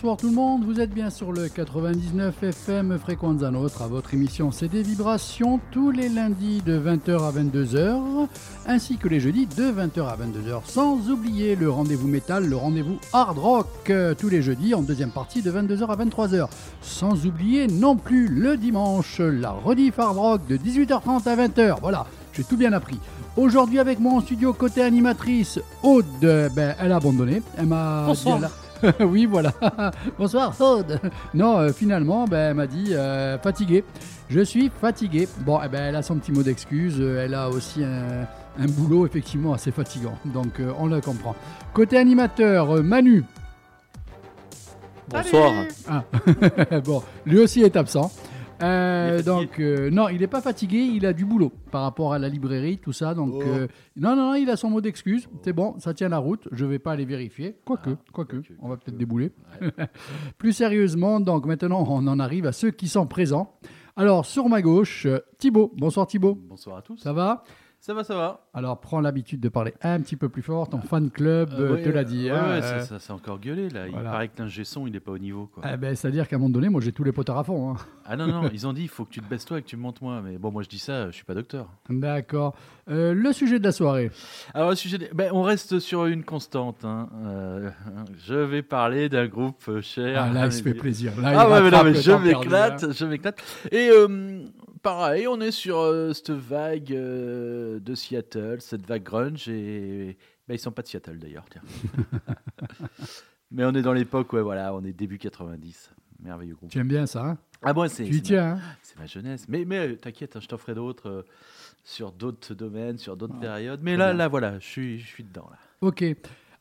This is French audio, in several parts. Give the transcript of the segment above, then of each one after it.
Bonsoir tout le monde, vous êtes bien sur le 99 FM Fréquenza Notre à votre émission des vibrations tous les lundis de 20h à 22h ainsi que les jeudis de 20h à 22h sans oublier le rendez-vous métal, le rendez-vous hard rock euh, tous les jeudis en deuxième partie de 22h à 23h sans oublier non plus le dimanche la rediff hard rock de 18h30 à 20h. Voilà, j'ai tout bien appris. Aujourd'hui avec moi en studio côté animatrice Aude, ben, elle a abandonné, elle m'a Bonsoir. oui, voilà. Bonsoir, Aude. Non, euh, finalement, ben, elle m'a dit euh, fatigué. Je suis fatigué. Bon, eh ben, elle a son petit mot d'excuse. Euh, Elle a aussi un, un boulot effectivement assez fatigant. Donc, euh, on le comprend. Côté animateur, Manu. Bonsoir. Ah. bon, lui aussi est absent. Euh, donc euh, non, il n'est pas fatigué, il a du boulot par rapport à la librairie, tout ça. Donc Oh. euh, non, non, non, il a son mot d'excuse. C'est bon, ça tient la route. Je vais pas aller vérifier. Quoique, Ah, quoique, on va peut-être débouler. Plus sérieusement, donc maintenant on en arrive à ceux qui sont présents. Alors sur ma gauche, Thibaut. Bonsoir Thibaut. Bonsoir à tous. Ça va? Ça va, ça va. Alors prends l'habitude de parler un petit peu plus fort. Ton fan club euh, ouais, te l'a dit. Ouais, hein, ouais, euh, ça, ça, c'est encore gueulé là. Il paraît que l'ingé son, il est pas au niveau quoi. eh ben, C'est-à-dire qu'à un moment donné, moi j'ai tous les potards à fond. hein. Ah non, non, ils ont dit il faut que tu te baisses toi et que tu me montes moi. Mais bon, moi je dis ça, je suis pas docteur. D'accord. Euh, le sujet de la soirée. Alors, au sujet ben, on reste sur une constante. hein. Euh, je vais parler d'un groupe cher. Ah, là, il se fait plaisir. Là, Ah ouais, mais non, mais le je m'éclate, je m'éclate. Et pareil, on est sur cette vague de Seattle, cette vague grunge, et ben, ils sont pas de Seattle d'ailleurs, mais on est dans l'époque, ouais, voilà, on est début 90. Merveilleux groupe. Tu aimes bien ça, hein? Ah, moi, c'est Tu ma, tiens, hein? c'est ma jeunesse. Mais, mais euh, t'inquiète, hein, je t'en ferai d'autres euh, sur d'autres domaines, sur d'autres Ah, périodes. Mais là, bien. là, voilà, je suis, je suis dedans. Là. Ok.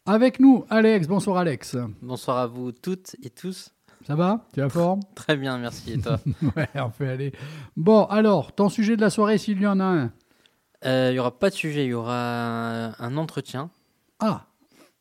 Avec nous, Alex. Bonsoir, Alex. Bonsoir à vous toutes et tous. Ça va? Tu à forme? Très bien, merci. Et toi? Ouais, on fait aller. Bon, alors, ton sujet de la soirée, s'il y en a un. Euh, Il n'y aura pas de sujet, il y aura un entretien. Ah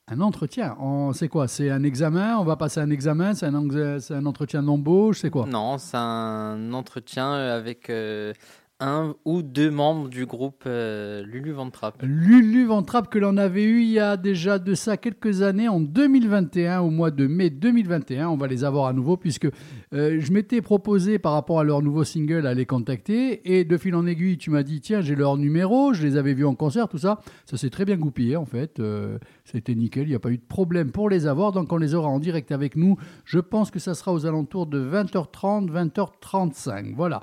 un entretien. C'est quoi? C'est un examen? On va passer un examen? C'est un, exa- c'est un entretien d'embauche? C'est quoi? Non, c'est un entretien avec euh, un ou deux membres du groupe euh, Lulu Ventrap. Lulu Ventrap que l'on avait eu il y a déjà de ça quelques années, en 2021, au mois de mai 2021. On va les avoir à nouveau puisque euh, je m'étais proposé par rapport à leur nouveau single à les contacter et de fil en aiguille, tu m'as dit tiens j'ai leur numéro, je les avais vus en concert, tout ça. Ça s'est très bien goupillé en fait. Euh, C'était nickel, il n'y a pas eu de problème pour les avoir. Donc on les aura en direct avec nous. Je pense que ça sera aux alentours de 20h30, 20h35. Voilà.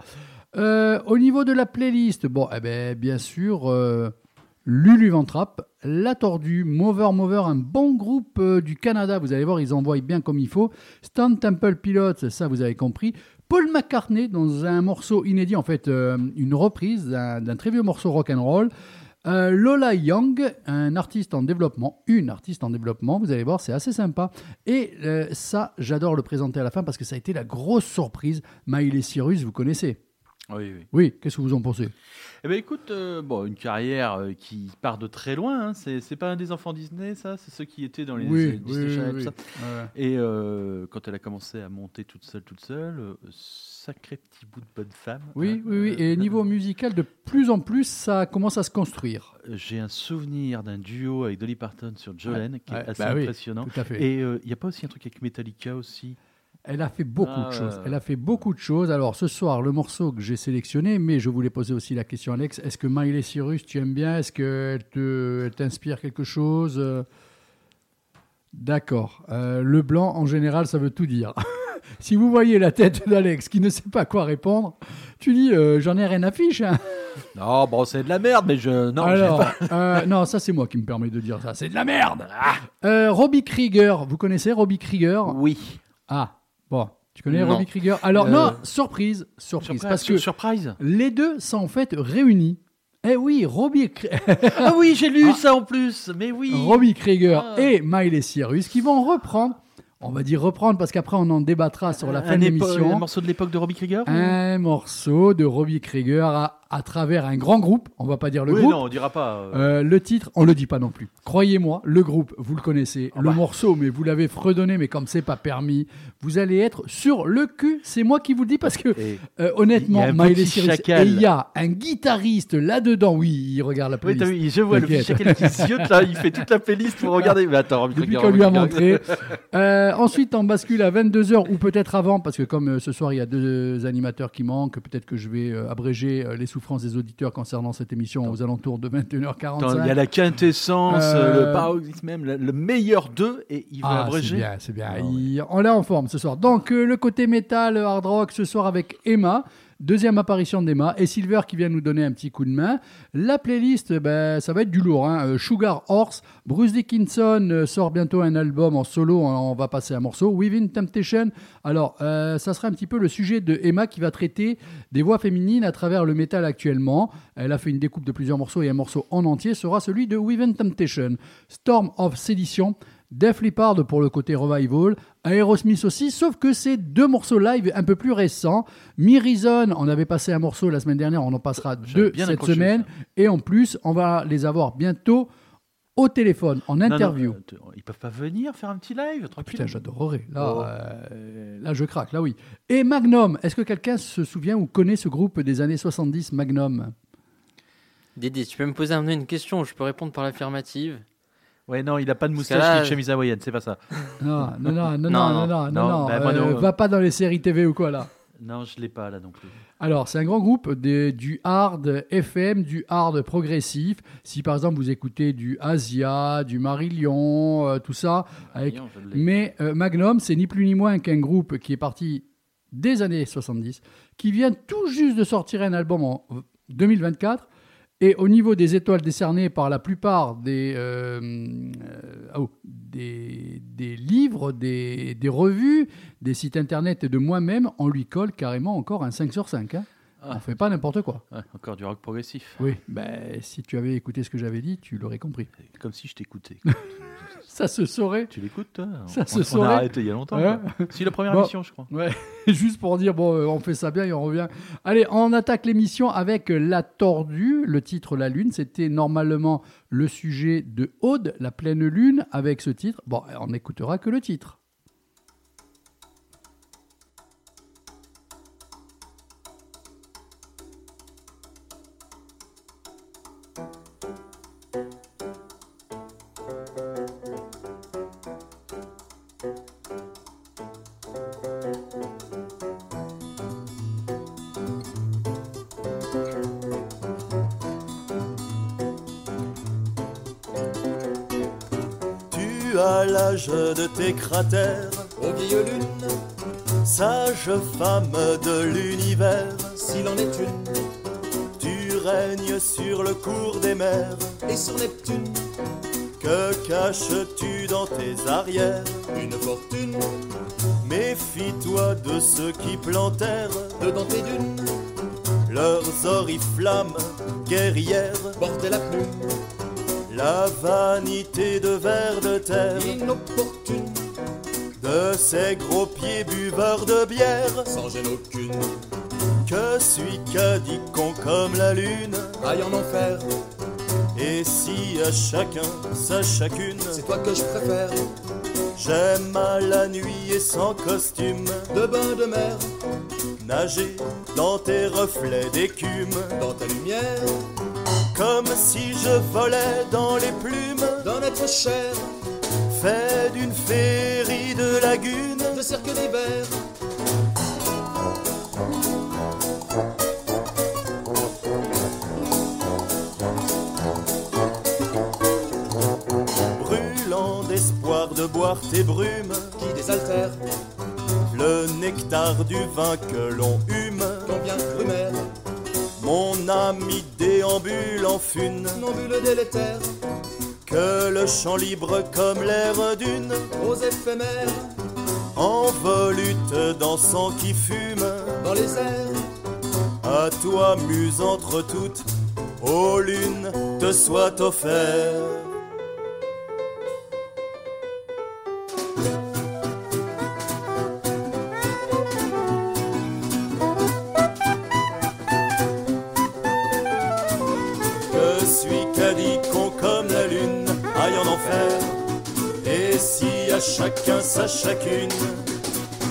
Euh, au niveau de la playlist, bon, eh ben, bien sûr, euh, Lulu Ventrap, La Tordue, Mover Mover, un bon groupe euh, du Canada. Vous allez voir, ils envoient bien comme il faut. Stone Temple Pilots, ça vous avez compris. Paul McCartney dans un morceau inédit, en fait, euh, une reprise d'un très vieux morceau rock and roll. Lola Young, un artiste en développement, une artiste en développement, vous allez voir, c'est assez sympa. Et ça, j'adore le présenter à la fin parce que ça a été la grosse surprise. Miley Cyrus, vous connaissez Oui, oui. Oui, qu'est-ce que vous en pensez? Eh ben écoute, euh, bon, une carrière euh, qui part de très loin. hein. C'est c'est pas un des enfants Disney, ça? C'est ceux qui étaient dans les euh, Disney Channel, tout ça. Ouais. Et euh, quand elle a commencé à monter toute seule, toute seule, sacré petit bout de bonne femme. Oui, hein. oui, oui. Et niveau musical, de plus en plus, ça commence à se construire. J'ai un souvenir d'un duo avec Dolly Parton sur Jolene qui est assez bah oui, impressionnant. Tout à fait. Et il n'y a pas aussi un truc avec Metallica aussi? Elle a fait beaucoup Ah, de choses. ouais. Elle a fait beaucoup de choses. Alors ce soir, le morceau que j'ai sélectionné, mais je voulais poser aussi la question, Alex. Est-ce que Miley Cyrus, tu aimes bien? Est-ce qu'elle t'inspire quelque chose? Euh, D'accord. Euh, le blanc, en général, ça veut tout dire. si vous voyez la tête d'Alex qui ne sait pas quoi répondre, tu dis euh, j'en ai rien à fiche. hein. Non, bon, c'est de la merde, mais je. Non, Alors, euh, non, ça c'est moi qui me permets de dire ça. C'est de la merde. Euh, Robbie Krieger, vous connaissez Robbie Krieger? Oui. Ah, bon, tu connais Non. Robbie Krieger Alors Euh, non, surprise, surprise, Surprise, parce que surprise. les deux sont en fait réunis. Eh oui, Robbie, Ah oui, j'ai lu Ah. ça en plus. Mais oui. Robbie Krieger Ah. et Miley Cyrus qui vont reprendre, on va dire reprendre parce qu'après on en débattra sur la fin un, de épo- l'émission. un morceau de l'époque de Robbie Krieger Un morceau de Robbie Krieger à à travers un grand groupe. On va pas dire le oui, groupe. non, on dira pas. euh, Euh, le titre, on le dit pas non plus. Croyez-moi, le groupe, vous le connaissez. Ah le bah. morceau, mais vous l'avez fredonné, mais comme c'est pas permis, vous allez être sur le cul. C'est moi qui vous le dis parce que, euh, honnêtement, Miley Cyrus, et il y a un guitariste là-dedans. Oui, il regarde la Oui, playlist. vu, je vois le petit chacal là, il fait toute la playlist pour regarder. Mais attends, Depuis qu'on lui a montré. Euh, ensuite, on bascule à 22h ou peut-être avant, parce que comme ce soir il y a deux animateurs qui manquent, peut-être que je vais abréger les souffrances des auditeurs concernant cette émission aux alentours de 21h45. Attends, il y a la quintessence, Euh, le paroxysme même, le, le meilleur d'eux, et il va Ah, c'est abréger. bien, c'est bien. Ah On l'a en forme ce soir. Donc, euh, le côté métal, euh, hard rock ce soir avec Emma. Deuxième apparition d'Emma et Silver qui vient nous donner un petit coup de main. La playlist, ben, ça va être du lourd. hein. Euh, Sugar Horse, Bruce Dickinson euh, sort bientôt un album en solo. On, va passer un morceau. Within Temptation. Alors, euh, ça sera un petit peu le sujet de Emma qui va traiter des voix féminines à travers le métal actuellement. Elle a fait une découpe de plusieurs morceaux et un morceau en entier sera celui de Within Temptation. Storm of Sedition. Def Leppard pour le côté revival, Aerosmith aussi, sauf que c'est deux morceaux live un peu plus récents. Mirison, on avait passé un morceau la semaine dernière, on en passera deux bien cette semaine. ça. Et en plus, on va les avoir bientôt au téléphone, en Non, non, interview. euh, ils peuvent pas venir faire un petit live, tranquille. Putain, j'adorerais. Là, Oh. euh, là, je craque. Là, oui. Et Magnum, est-ce que quelqu'un se souvient ou connaît ce groupe des années 70, Magnum? Dédé, tu peux me poser un- une question je peux répondre par l'affirmative Ouais, non, il a pas de moustache ni de chemise hawaïenne, c'est pas ça. Non, non, non, non, non, non, Non, non, non, non, non, bah, euh, non. Va pas dans les séries TV ou quoi, là. Non, je l'ai pas là non plus. Alors, c'est un grand groupe de- du hard FM, du hard progressif. Si par exemple vous écoutez du Asia, du Marillion, euh, tout ça, avec... Voyons, je l'ai. mais euh, Magnum, c'est ni plus ni moins qu'un groupe qui est parti des années 70, qui vient tout juste de sortir un album en 2024. Et au niveau des étoiles décernées par la plupart des, euh, euh, oh, des, des livres, des, des revues, des sites internet et de moi-même, on lui colle carrément encore un 5 sur 5. Hein. Ah. On fait pas n'importe quoi. Ouais, encore du rock progressif. Oui, ben, si tu avais écouté ce que j'avais dit, tu l'aurais compris. Comme si je t'écoutais. Ça se saurait. tu l'écoutes toi Ça on, se on saurait. a arrêté il y a longtemps. Ouais. Si la première Bon. émission, je crois. Ouais, juste pour dire, bon, euh, on fait ça bien et on revient. Allez, on attaque l'émission avec La Tordue, le titre La Lune. C'était normalement le sujet de Aude, La Pleine Lune, avec ce titre. Bon, on n'écoutera que le titre. L'âge de tes cratères, Ô vieille lune, sage femme de l'univers. s'il en est une, Tu règnes sur le cours des mers. et sur Neptune, Que caches-tu dans tes arrières? Une fortune, Méfie-toi de ceux qui plantèrent. Dedans tes dunes, leurs oriflammes guerrières. bordel la plume, La vanité de vers de terre. Inopportune, de ces gros pieds buveurs de bière. sans gêne aucune, Que suis qu'adicon comme la lune? Aille en enfer, Et si à chacun sa chacune. C'est toi que je préfère, J'aime à la nuit et sans costume. De bain de mer, Nager dans tes reflets d'écume. Dans ta lumière, Comme si je volais dans les plumes. D'un être cher, Fait d'une féerie de lagune de cercle des vers, Brûlant d'espoir de boire tes brumes. Qui désaltère, Le nectar du vin que l'on hume. Quand bien brumaire, Mon ami en fune. Nambule délétère, Que le champ libre comme l'air d'une. Aux éphémères, En volute dansant qui fume. Dans les airs, À toi muse entre toutes Ô lune te soit offert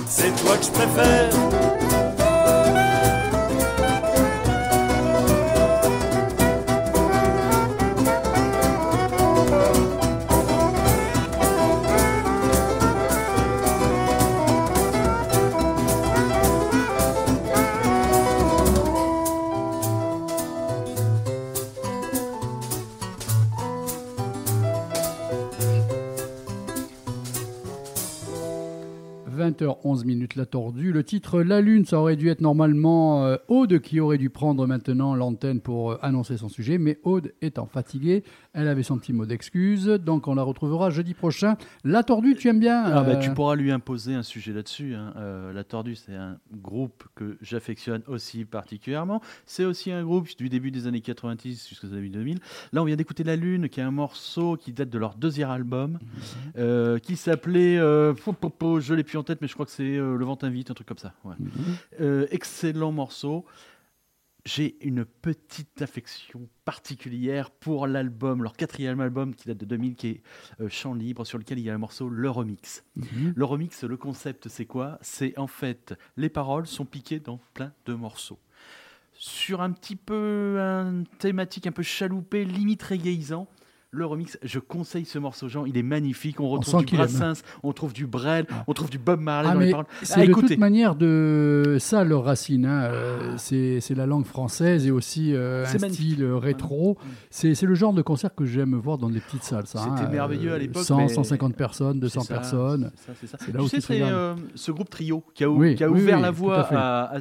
c'est toi que je préfère. H 11 minutes la tordue. Le titre La Lune, ça aurait dû être normalement euh, Aude qui aurait dû prendre maintenant l'antenne pour euh, annoncer son sujet, mais Aude étant fatiguée, elle avait son petit mot d'excuse, donc on la retrouvera jeudi prochain. La tordue, tu aimes bien Ah bah, euh, tu pourras lui imposer un sujet là-dessus. hein. La Tordue, c'est un groupe que j'affectionne aussi particulièrement. C'est aussi un groupe du début des années 90 jusqu'aux années 2000. Là, on vient d'écouter La Lune, qui est un morceau qui date de leur deuxième album, euh, qui s'appelait, je l'ai plus en tête, mais je crois que c'est euh, Le Vent t'invite, un truc comme ça. ouais. Mhm. Euh, excellent morceau. J'ai une petite affection particulière pour l'album, leur quatrième album qui date de 2000, qui est euh, Chant libre, sur lequel il y a un morceau, le remix. Mhm. Le remix, le concept, c'est quoi? C'est en fait, les paroles sont piquées dans plein de morceaux. Sur un petit peu un thématique un peu chaloupé, limite régayisant. Le remix, je conseille ce morceau, Jean, il est magnifique. On retrouve du. Brassens, on trouve du Brel, on trouve du Bob Marley Ah, dans les paroles. c'est Ah, de toute manière de ça leur racine. hein. Euh, c'est la langue française et aussi euh, un magnifique. style euh, rétro. C'est c'est le genre de concert que j'aime voir dans des petites salles. hein. C'était merveilleux à Euh, l'époque, 100, mais- 150 personnes, 200 C'est ça, personnes. c'est là tu où sais, c'est euh, ce groupe trio qui a, ou- Oui, qui a oui, ouvert oui, la voie à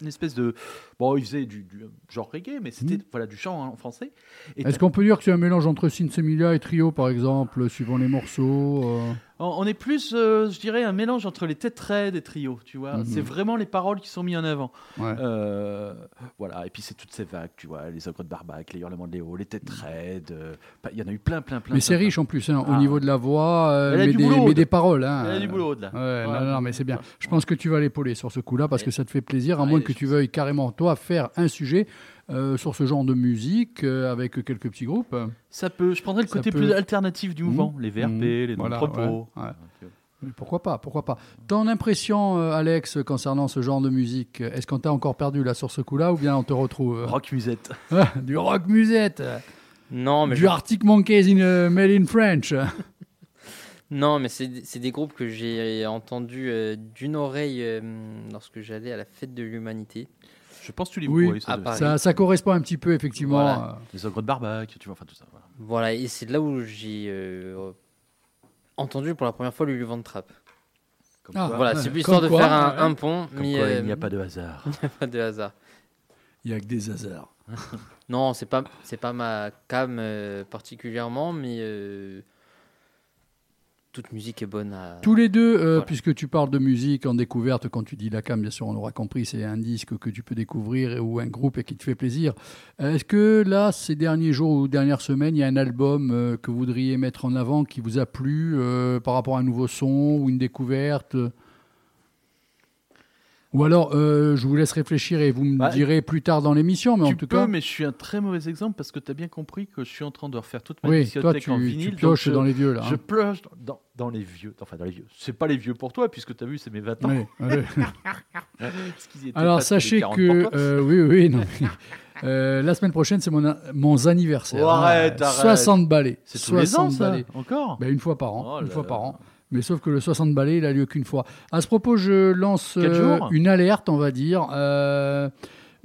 une espèce de. Bon, ils faisaient du, du genre reggae, mais c'était Mhm. voilà, du chant hein, en français. Est-ce qu'on peut dire que c'est un mélange entre Sinsemilia et Trio, par exemple, suivant les morceaux euh, on, est plus, euh, je dirais, un mélange entre les têtes raides et trio, tu vois. Mhm. C'est vraiment les paroles qui sont mises en avant. ouais. Euh, voilà, et puis c'est toutes ces vagues, tu vois, les ogres de Barbac, les hurlements de Léo, les têtes raides. euh, pas- Il y en a eu plein, plein, plein. Mais c'est plein, riche en plus, hein, au Ah. niveau de la voix, Elle mais, des, mais paroles. Hein. y a du boulot là. Ouais, non, Ouais. non, mais c'est bien. Je pense que tu vas l'épauler sur ce coup-là parce que ça te fait plaisir, à moins que tu veuilles carrément, toi, faire un sujet euh, sur ce genre de musique euh, avec quelques petits groupes. Ça peut, je prendrais le côté peut- plus alternatif du mouvement, Mhm. les VRP, Mhm. les Voilà, non-propos. ouais, Pourquoi pas, pourquoi pas. Ton impression, euh, Alex, concernant ce genre de musique, est-ce qu'on t'a encore perdu là sur ce coup-là ou bien on te retrouve Rock musette. Ah, Du rock musette, Non, mais du je- Arctic Monkeys in, made in French. non, mais c'est c'est des groupes que j'ai entendus euh, d'une oreille euh, lorsque j'allais à la fête de l'humanité. Je pense que tu les Oui. vois, ça Ah. Ça, ça correspond un petit peu, effectivement. Voilà. euh, Les ogres de Barbac, tu vois, enfin tout ça. voilà. Voilà, et c'est là où j'ai euh, entendu pour la première fois Lulu Van Trapp. Comme Ah, quoi, Voilà, c'est plus comme histoire de quoi, faire un, ouais. un pont, comme mais quoi, euh, il n'y a pas de hasard. pas de hasard. Il y a que des hasards. Non, c'est pas c'est pas ma cam euh, particulièrement, mais euh, toute musique est bonne à. Tous les deux, euh, Voilà. puisque tu parles de musique en découverte, quand tu dis la cam, bien sûr, on aura compris, c'est un disque que tu peux découvrir ou un groupe et qui te fait plaisir. Euh, Est-ce que là, ces derniers jours ou dernières semaines, il y a un album euh, que vous voudriez mettre en avant qui vous a plu euh, par rapport à un nouveau son ou une découverte Ou alors, euh, je vous laisse réfléchir et vous me Bah, direz plus tard dans l'émission, mais tu en tout peux, cas. mais je suis un très mauvais exemple parce que tu as bien compris que je suis en train de refaire toute ma Oui, toi, tu, en tu vinyle. pioches je- dans les vieux, là. Je hein. pioche dans, dans les vieux. Enfin, dans les vieux. C'est pas les vieux pour toi, puisque tu as vu, c'est mes 20 ans. Oui, oui. Alors sachez 40 que euh, oui oui non. euh, la semaine prochaine c'est mon, mon anniversaire. Oh, arrête, hein. arrête. 60 balais. c'est tous les ans, 60 ça balais. Encore? Ben, une fois par an, Oh une là fois là. par an. Mais sauf que le 60 balais, il a lieu qu'une fois. À ce propos, je lance euh, une alerte, on va dire. Euh,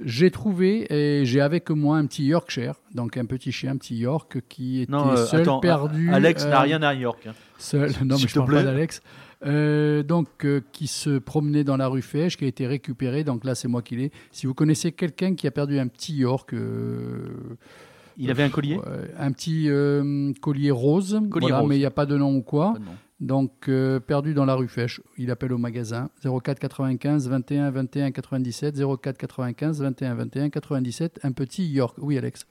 j'ai trouvé et j'ai avec moi un petit Yorkshire, donc un petit chien, un petit York qui était Non, euh, seul, attends, perdu. Alex euh, n'a rien à York. hein. Seul, non mais je te parle pas d'Alex. Euh, donc, euh, qui se promenait dans la rue Fèche, qui a été récupéré. Donc là, c'est moi qui l'ai. Si vous connaissez quelqu'un qui a perdu un petit York, euh, Il avait un collier un petit euh, collier rose, Collier voilà, rose. mais il n'y a pas de nom ou quoi. Non. Donc, euh, perdu dans la rue Fèche. Il appelle au magasin 04 95 21 21 97 04 95 21 21 97. Un petit York. Oui, Alex.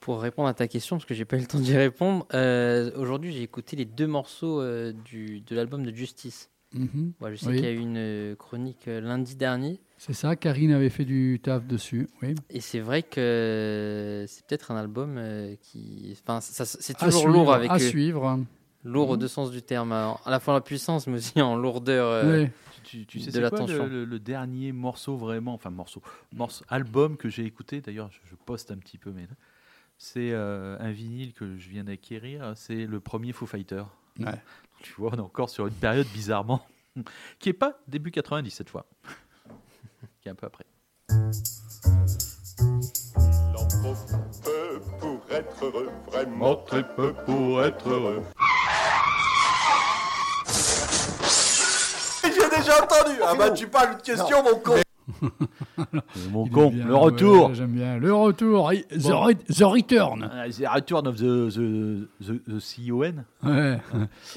Pour répondre à ta question, parce que j'ai pas eu le temps d'y répondre, euh, aujourd'hui j'ai écouté les deux morceaux euh, du, de l'album de Justice. Mhm. Je sais Oui. qu'il y a eu une chronique euh, lundi dernier. C'est ça, Karine avait fait du taf dessus. Oui. Et c'est vrai que c'est peut-être un album qui. Enfin, c'est À toujours suivre, lourd avec. à suivre. Lourd aux Mhm. deux sens du terme. À à la fois la puissance, mais aussi en lourdeur. euh, Oui. Tu, tu sais, de c'est quoi l'attention. le, dernier morceau vraiment, enfin morceau, morceau, album que j'ai écouté, d'ailleurs je, je poste un petit peu, mais c'est euh, un vinyle que je viens d'acquérir, c'est le premier Foo Fighter. Ouais. Tu vois, on est encore sur une période bizarrement, qui est pas début 90 cette fois, qui est un peu après. Il en faut peu pour être heureux, vraiment très peu pour être heureux. Déjà entendu Ah bah tu parles de question mon con Mon Il con, bien, le retour ouais, J'aime bien. Le retour. The, Bon. re- the Return. Ah, C'est Return of the, the, the, the CON. Ouais.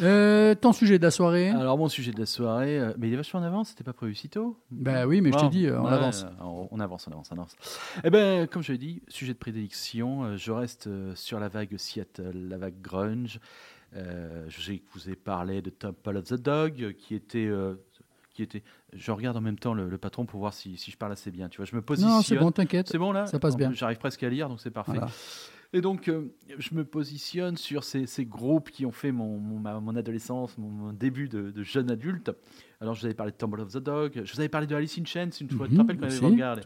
Euh, ton sujet de la soirée? Alors mon sujet de la soirée, euh, mais il est vachement en avance, c'était pas prévu si tôt? Ben oui, mais je t'ai dit, euh, on ouais, avance. On, on avance, on avance, on avance. Eh ben, comme je l'ai dit, sujet de prédilection, je reste sur la vague Seattle, la vague grunge. Euh, je vous ai parlé de Temple of the Dog, qui était, euh, qui était. Je regarde en même temps le, le patron pour voir si, si je parle assez bien. Tu vois, je me positionne. Non, c'est bon, t'inquiète. C'est bon là Ça passe En bien. J'arrive presque à lire, donc c'est parfait. Voilà. Et donc, euh, je me positionne sur ces, ces groupes qui ont fait mon, mon, ma- mon adolescence, mon, mon début de, de jeune adulte. Alors, je vous avais parlé de Temple of the Dog, je vous avais parlé de Alice in Chains une fois. tu te Mhm, rappelles quand on avait si. regardé.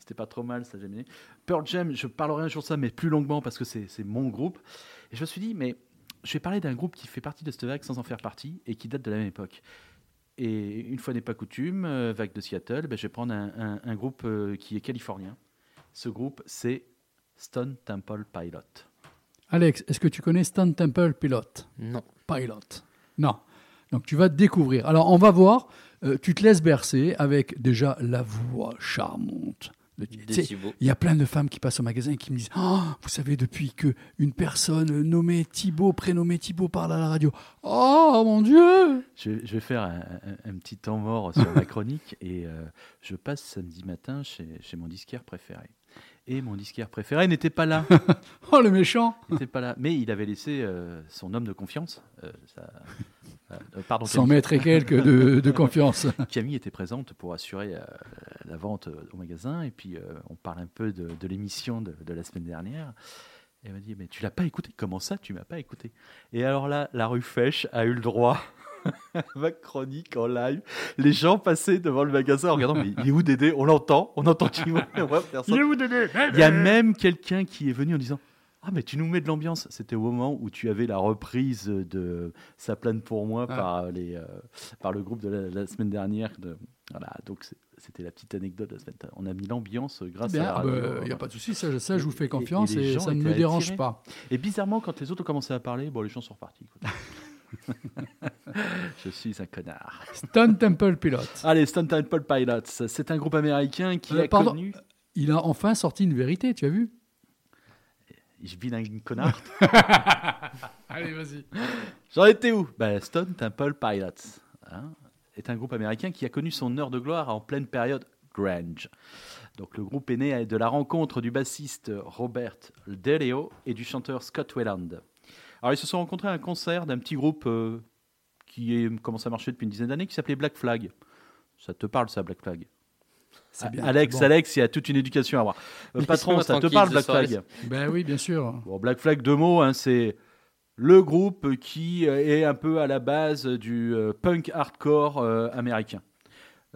C'était pas trop mal, ça j'ai aimé. Pearl Jam, je parlerai un jour de ça, mais plus longuement parce que c'est c'est mon groupe. Et je me suis dit, mais je vais parler d'un groupe qui fait partie de cette vague sans en faire partie et qui date de la même époque. Et une fois n'est pas coutume, euh, vague de Seattle, ben, je vais prendre un, un- un groupe euh, qui est californien. Ce groupe, c'est Stone Temple Pilot. Alex, est-ce que tu connais Stan Temple Pilot? Non. Pilot. Non. Donc tu vas découvrir. Alors on va voir. euh, tu te laisses bercer avec déjà la voix charmante. Il y a plein de femmes qui passent au magasin et qui me disent Oh, Vous savez, depuis que une personne nommée Thibaut, prénommée Thibaut, parle à la radio. Oh mon Dieu Je, je vais faire un, un- un petit temps mort sur ma chronique et euh, je passe samedi matin chez, chez mon disquaire préféré. Et mon disquaire préféré n'était pas là. Oh le méchant n'était pas là. Mais il avait laissé euh, son homme de confiance. euh, sa- euh, pardon, 100 Camille. mètres et quelques de, de confiance. Camille était présente pour assurer euh, la vente euh, au magasin. Et puis, euh, on parle un peu de, de l'émission de, de la semaine dernière. Et elle m'a dit, mais tu l'as pas écouté? Comment ça, tu m'as pas écouté Et alors là, la rue Fèche a eu le droit à ma chronique en live. Les gens passaient devant le magasin en regardant, mais il est où Dédé On l'entend, on entend mais moi, personne. où Dédé? Il y a même quelqu'un qui est venu en disant Ah, mais tu nous mets de l'ambiance. C'était au moment où tu avais la reprise de Ça plane pour moi Ah. par, les, euh, par le groupe de la, la semaine dernière. De, voilà, donc c'était la petite anecdote de la semaine. On a mis l'ambiance grâce à la Bien, radio. il n'y a pas de souci, ça, ça je vous fais confiance et ça ne me dérange attirés. pas. Et bizarrement, quand les autres ont commencé à parler, bon, les gens sont repartis. quoi. Je suis un connard. Stone Temple Pilot. Allez, Stone Temple Pilots, c'est un groupe américain qui Euh, a pardon. connu. Il a enfin sorti une vérité, tu as vu? Je vis un connard. Allez, vas-y. J'en étais où? Ben, Stone Temple Pilots hein, est un groupe américain qui a connu son heure de gloire en pleine période grunge. Donc le groupe est né de la rencontre du bassiste Robert Deleo et du chanteur Scott Weiland. Alors ils se sont rencontrés à un concert d'un petit groupe euh, qui est, commence à marcher depuis une dizaine d'années qui s'appelait Black Flag. Ça te parle ça, Black Flag? Bien. Alex, bon. Alex, il y a toute une éducation à avoir. Euh, patron, ça te parle Black Flag Ben oui, bien sûr. Bon, Black Flag, deux mots, hein, c'est le groupe qui euh, est un peu à la base du euh, punk hardcore euh, américain.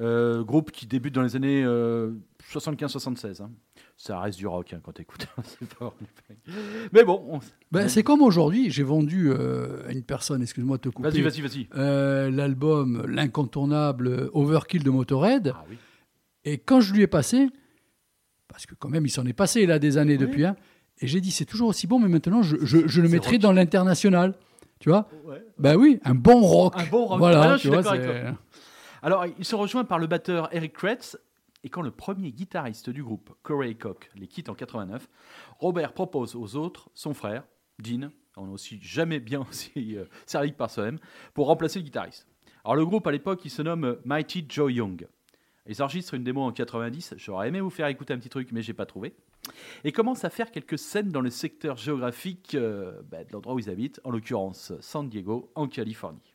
Euh, groupe qui débute dans les années euh, 75-76. hein. Ça reste du rock hein, quand t'écoutes. C'est pas du punk. Mais bon, on- Ben, c'est comme aujourd'hui, j'ai vendu euh, à une personne, excuse-moi de te couper, vas-y, vas-y, vas-y. euh, l'album, l'incontournable Overkill de Motorhead. Ah oui. Et quand je lui ai passé, parce que quand même il s'en est passé là des années Oui. depuis, hein, et j'ai dit c'est toujours aussi bon, mais maintenant je, je- je le mettrai dans l'international. Tu vois? Ouais. Ben oui, un bon rock. Un bon rock. Voilà, Ah je suis vois, avec c'est- Alors, ils sont rejoints par le batteur Eric Kretz. Et quand le premier guitariste du groupe, Corey Koch, les quitte en 89, Robert propose aux autres son frère, Dean, on n'a aussi jamais bien aussi euh, servi par soi-même, pour remplacer le guitariste. Alors le groupe à l'époque, il se nomme Mighty Joe Young. Ils enregistrent une démo en 90. J'aurais aimé vous faire écouter un petit truc, mais j'ai pas trouvé. Et commencent à faire quelques scènes dans le secteur géographique euh, bah, de l'endroit où ils habitent, en l'occurrence San Diego, en Californie.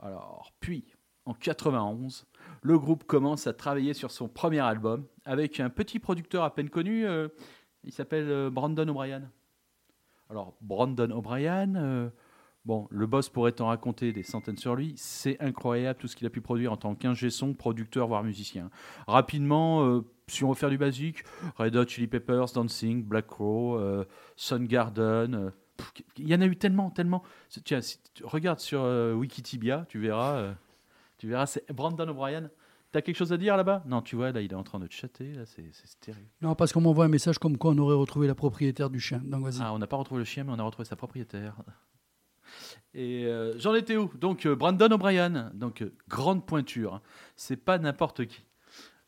Alors, puis, en 91, le groupe commence à travailler sur son premier album avec un petit producteur à peine connu. euh, il s'appelle euh, Brandon O'Brien. Alors, Brandon O'Brien, bon, le boss pourrait en raconter des centaines sur lui. C'est incroyable tout ce qu'il a pu produire en tant qu'ingé son, producteur, voire musicien. Rapidement, euh, si on veut faire du basique, Red Hot Chili Peppers, Dancing, Black Crow, euh, Soundgarden. euh, pff, il y en a eu tellement, tellement. Tiens, si tu regardes sur euh, Wikitibia, tu verras. euh, tu verras, c'est Brandon O'Brien. T'as quelque chose à dire là-bas? Non, tu vois, là, il est en train de te chatter. Là, c'est c'est terrible. Non, parce qu'on m'envoie un message comme quoi on aurait retrouvé la propriétaire du chien. Donc vas-y. Ah, on n'a pas retrouvé le chien, mais on a retrouvé sa propriétaire. Et euh, j'en étais où? Donc euh, Brandon O'Brien, donc euh, grande pointure. hein. C'est pas n'importe qui.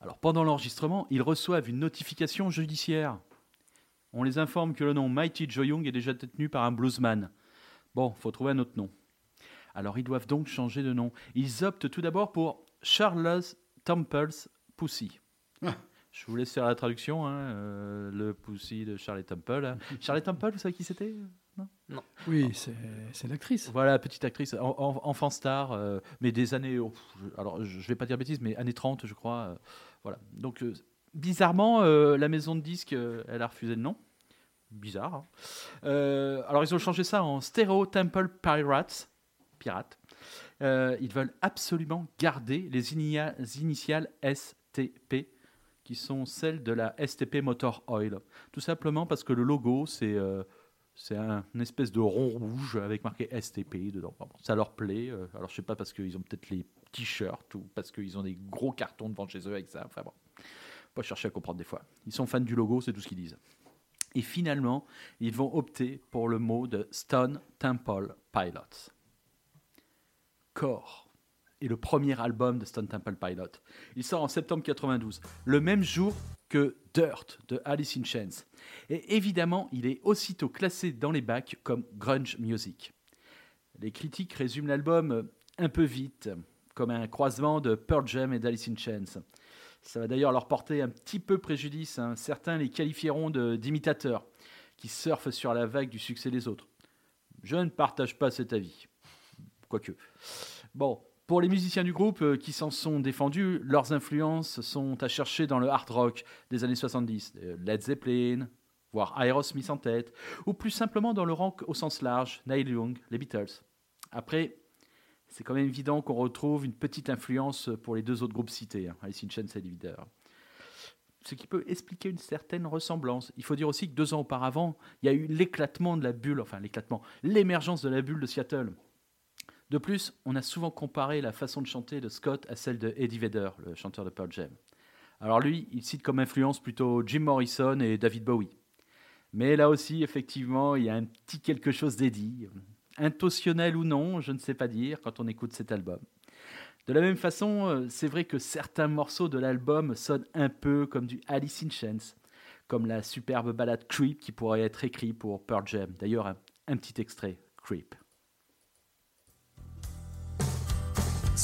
Alors pendant l'enregistrement, ils reçoivent une notification judiciaire. On les informe que le nom Mighty Joe Young est déjà détenu par un bluesman. Bon, faut trouver un autre nom. Alors ils doivent donc changer de nom. Ils optent tout d'abord pour Charles Temples Pussy. Ah. Je vous laisse faire la traduction, hein, le Pussy de Charlie Temple. hein. Charlie Temple, vous savez qui c'était? Oui, c'est l'actrice. Voilà, petite actrice, en- en- enfant star, euh, mais des années, oh, je- alors je vais pas dire bêtises, mais années 30, je crois. euh, voilà. Donc, euh, bizarrement, euh, la maison de disques, euh, elle a refusé le nom. Bizarre. hein. Euh, alors, ils ont changé ça en Stereo Temple Pirates. Pirates. Euh, ils veulent absolument garder les inia- initiales STP, qui sont celles de la STP Motor Oil. Tout simplement parce que le logo, c'est. C'est un une espèce de rond rouge avec marqué STP dedans. Ça leur plaît. euh, alors je sais pas parce qu'ils ont peut-être les t-shirts ou parce qu'ils ont des gros cartons devant chez eux avec ça. Enfin bon, pas chercher à comprendre des fois. Ils sont fans du logo, c'est tout ce qu'ils disent. Et finalement, ils vont opter pour le mot de Stone Temple Pilots. Core est le premier album de Stone Temple Pilot. Il sort en septembre 92, le même jour que Dirt de Alice in Chains. Et évidemment, il est aussitôt classé dans les bacs comme grunge music. Les critiques résument l'album un peu vite, comme un croisement de Pearl Jam et d'Alice in Chains. Ça va d'ailleurs leur porter un petit peu préjudice. hein. Certains les qualifieront d'imitateurs, qui surfent sur la vague du succès des autres. Je ne partage pas cet avis. Quoique. Bon, pour les musiciens du groupe euh, qui s'en sont défendus, leurs influences sont à chercher dans le hard rock des années 70, euh, Led Zeppelin, voire Aerosmith en tête, ou plus simplement dans le rock au sens large, Neil Young, les Beatles. Après, c'est quand même évident qu'on retrouve une petite influence pour les deux autres groupes cités, hein, Alice in Chains et Leader. Ce qui peut expliquer une certaine ressemblance. Il faut dire aussi que deux ans auparavant, il y a eu l'éclatement de la bulle, enfin l'éclatement, l'émergence de la bulle de Seattle. De plus, on a souvent comparé la façon de chanter de Scott à celle de Eddie Vedder, le chanteur de Pearl Jam. Alors lui, il cite comme influence plutôt Jim Morrison et David Bowie. Mais là aussi, effectivement, il y a un petit quelque chose d'Eddie. Intentionnel ou non, je ne sais pas dire quand on écoute cet album. De la même façon, euh, c'est vrai que certains morceaux de l'album sonnent un peu comme du Alice in Chains, comme la superbe ballade Creep qui pourrait être écrite pour Pearl Jam. D'ailleurs, un, un petit extrait, Creep.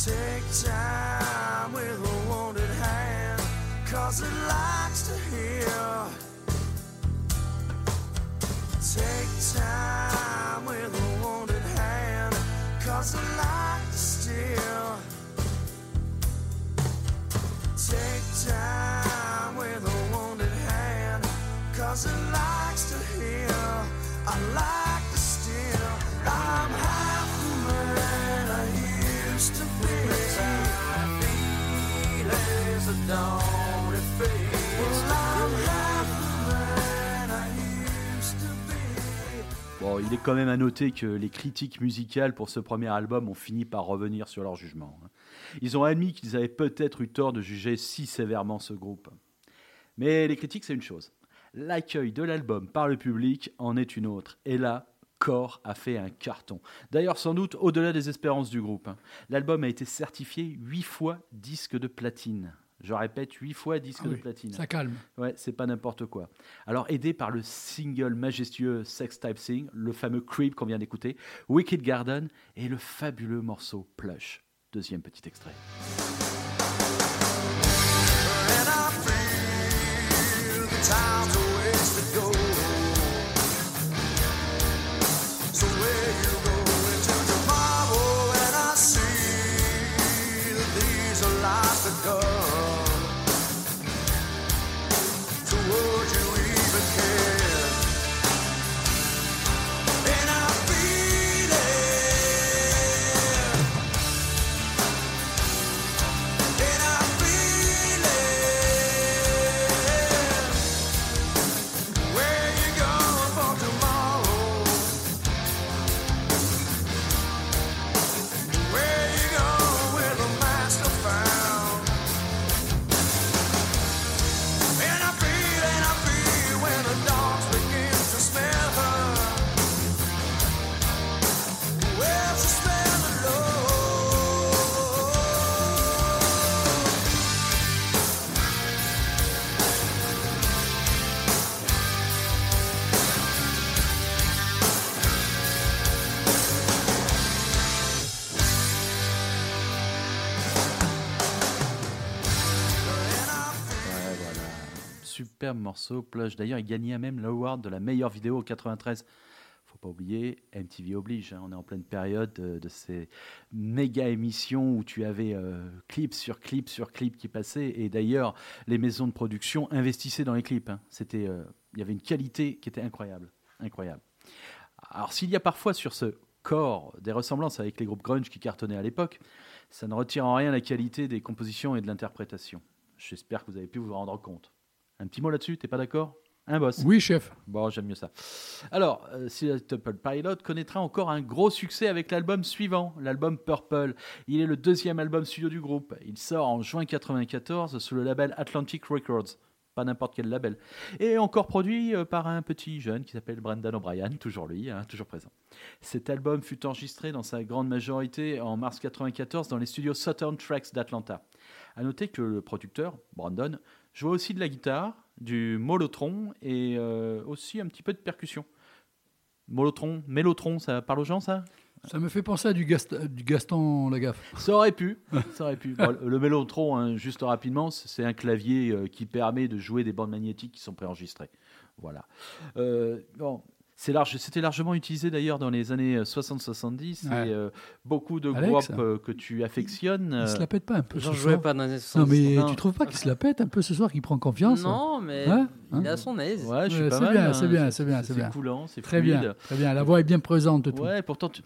Take time with a wounded hand, cause it likes to heal. Take time with a wounded hand, cause it likes to steal. Take time with a wounded hand, cause it likes to heal. I like il est quand même à noter que les critiques musicales pour ce premier album ont fini par revenir sur leur jugement. hein. Ils ont admis qu'ils avaient peut-être eu tort de juger si sévèrement ce groupe. Mais les critiques, c'est une chose. L'accueil de l'album par le public en est une autre. Et là, Core a fait un carton. D'ailleurs, sans doute au-delà des espérances du groupe. hein. L'album a été certifié huit fois disque de platine. Je répète, huit fois disque Ah de platine. Ça calme. Ouais, c'est pas n'importe quoi. Alors, aidé par le single majestueux Sex Type Thing, le fameux Creep qu'on vient d'écouter, Wicked Garden et le fabuleux morceau Plush. Deuxième petit extrait. Superbe morceau, Plush. D'ailleurs, il gagnait même l'award de la meilleure vidéo en 93. Faut pas oublier, MTV oblige. hein, on est en pleine période de, ces méga émissions où tu avais euh, clip sur clip sur clip qui passaient. Et d'ailleurs, les maisons de production investissaient dans les clips. hein. C'était, euh, il y avait une qualité qui était incroyable, incroyable. Alors, s'il y a parfois sur ce corps des ressemblances avec les groupes grunge qui cartonnaient à l'époque, ça ne retire en rien la qualité des compositions et de l'interprétation. J'espère que vous avez pu vous rendre compte. Un petit mot là-dessus, t'es pas d'accord? Un boss Oui, chef. Bon, j'aime mieux ça. Alors, euh, Temple Pilot connaîtra encore un gros succès avec l'album suivant, l'album Purple. Il est le deuxième album studio du groupe. Il sort en juin 94 sous le label Atlantic Records. Pas n'importe quel label. Et encore produit euh, par un petit jeune qui s'appelle Brendan O'Brien, toujours lui, hein, toujours présent. Cet album fut enregistré dans sa grande majorité en mars 94 dans les studios Southern Tracks d'Atlanta. À noter que le producteur, Brandon, jouait aussi de la guitare, du molotron et euh, aussi un petit peu de percussion. Molotron, mélotron, ça parle aux gens ça? Ça me fait penser à du, Gast- du Gaston Lagaffe. Ça aurait pu, ça aurait pu. Bon, le mélotron, hein, juste rapidement, c'est un clavier euh, qui permet de jouer des bandes magnétiques qui sont préenregistrées. Voilà. Euh, bon, c'est large, c'était largement utilisé d'ailleurs dans les années 60-70 Ouais. et euh, beaucoup de Alex groupes euh, que tu affectionnes. Il se euh, la pète pas un peu J'en ce jouais soir pas dans les Non, 70. mais Non. tu trouves pas qu'il se la pète un peu ce soir, qu'il prend confiance Non, mais Ouais, il est hein. à son aise. Ouais, je suis Ouais, pas c'est mal. bien, hein. c'est bien, c'est bien, c'est bien. coulant, c'est Très fluide. bien, très bien. La voix est bien présente. Tout. Ouais, pourtant, tu-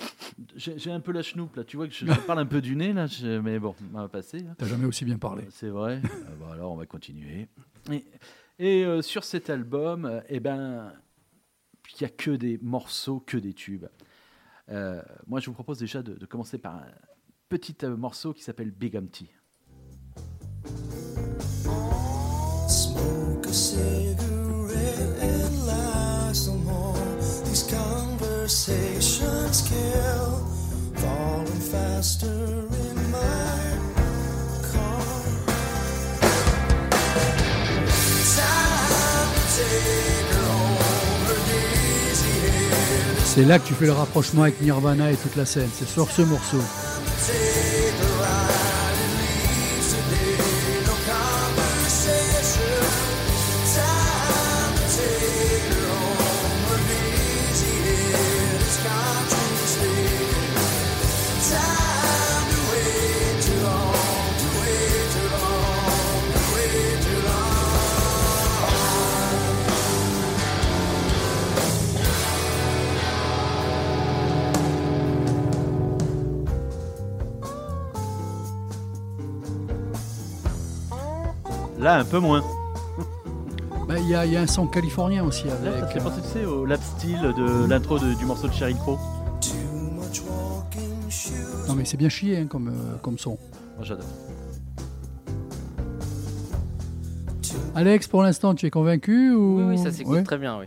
j'ai un peu la chnoupe là. Tu vois que je, je parle un peu du nez là, je- mais bon, on va passer. hein. T'as jamais aussi bien parlé. C'est vrai. Bah alors, on va continuer. Et, et, euh, sur cet album, euh, eh ben, il n'y a que des morceaux, que des tubes. Euh, moi, je vous propose déjà de, commencer par un petit euh, morceau qui s'appelle Big Empty. C'est là que tu fais le rapprochement avec Nirvana et toute la scène. C'est sur ce morceau. Là, un peu moins. Bah, Il y, a- y a un son californien aussi Là, ça avec. fait penser, tu sais, au lap style de l'intro du morceau de Sheryl Crow. Non mais c'est bien chié hein, comme, euh, comme son. Moi, j'adore. Alex, pour l'instant, tu es convaincu ou... Oui, oui, ça s'écoute Ouais. très bien, oui.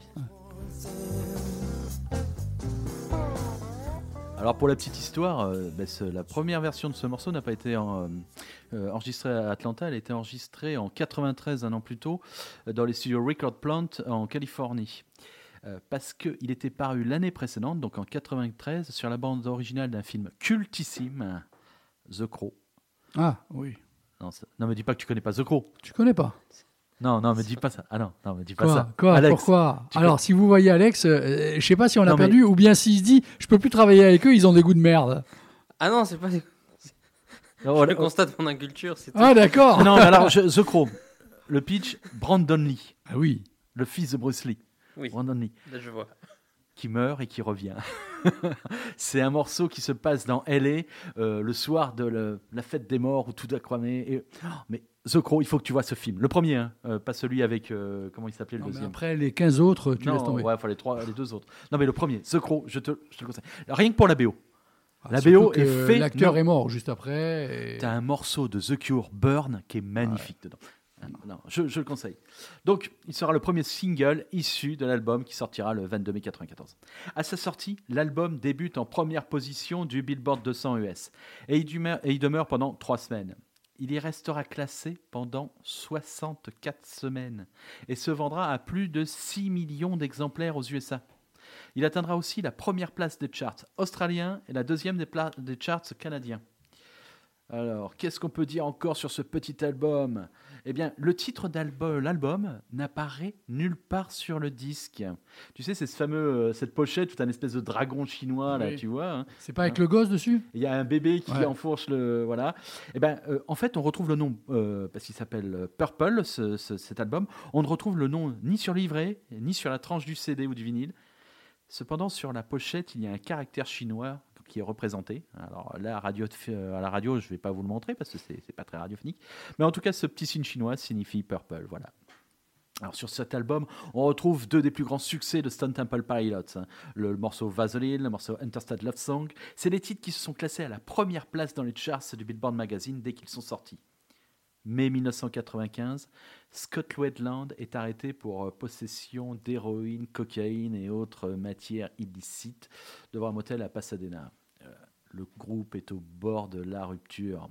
Alors pour la petite histoire, euh, ben, la première version de ce morceau n'a pas été en- euh, euh, enregistrée à Atlanta, elle a été enregistrée en 93, un an plus tôt, dans les studios Record Plant en Californie. Euh, parce qu'il était paru l'année précédente, donc en 93, sur la bande originale d'un film cultissime, The Crow. Ah oui. Non, ça- non, me dis pas que tu connais pas The Crow. Tu connais pas Non, non, me dis pas ça. Ah non, non, me dis pas Quoi ça. Quoi Alex, Pourquoi Alors, si vous voyez Alex, euh, je sais pas si on l'a Non, mais- perdu ou bien s'il se dit je peux plus travailler avec eux, ils ont des goûts de merde. Ah non, c'est pas. Oh, Je le oh, constate mon inculture, c'est tout. Ah d'accord. non, mais alors, je- The Crow. Le pitch, Brandon Lee, Ah oui. le fils de Bruce Lee. Oui, Brandon Lee. là je vois. qui meurt et qui revient. c'est un morceau qui se passe dans LA euh, le soir de le- la fête des morts où tout a cramé. Et... oh, mais The Crow, il faut que tu vois ce film. Le premier, hein, euh, pas celui avec. euh, comment il s'appelait le Non, mais deuxième après les 15 autres, tu Non, laisses tomber. ouais, enfin les, trois, les deux autres. Non, mais le premier, The Crow, je te, je te le conseille. Rien que pour la BO. Ah, la BO est fait- L'acteur est mort juste après. et- T'as un morceau de The Cure, Burn, qui est magnifique dedans. Ah, Non, je, je le conseille. Donc, il sera le premier single issu de l'album qui sortira le 22 mai 94. À sa sortie, l'album débute en première position du Billboard 200 US et il, demeure, et il demeure pendant trois semaines. Il y restera classé pendant 64 semaines et se vendra à plus de 6 millions d'exemplaires aux USA. Il atteindra aussi la première place des charts australiens et la deuxième des, charts canadiens. Alors, qu'est-ce qu'on peut dire encore sur ce petit album? Eh bien, le titre d'album, l'album n'apparaît nulle part sur le disque. Tu sais, c'est ce fameux, euh, cette pochette, tout un espèce de dragon chinois là, tu vois. hein. C'est pas avec le gosse dessus? Il y a un bébé qui Ouais. enfourche le. Voilà. Et ben, euh, en fait, on retrouve le nom, euh, parce qu'il s'appelle Purple, ce- ce- cet album. On ne retrouve le nom ni sur le livret, ni sur la tranche du CD ou du vinyle. Cependant, sur la pochette, il y a un caractère chinois qui est représenté. Alors là, euh, à la radio, je ne vais pas vous le montrer parce que c'est c'est pas très radiophonique. Mais en tout cas, ce petit signe chinois signifie Purple. Voilà. Alors sur cet album, on retrouve deux des plus grands succès de Stone Temple Pilots. hein. Le, le morceau Vaseline, le morceau Interstate Love Song. C'est des titres qui se sont classés à la première place dans les charts du Billboard Magazine dès qu'ils sont sortis. Mai 1995, Scott Wedland est arrêté pour euh, possession d'héroïne, cocaïne et autres matières illicites devant un motel à Pasadena. Euh, Le groupe est au bord de la rupture.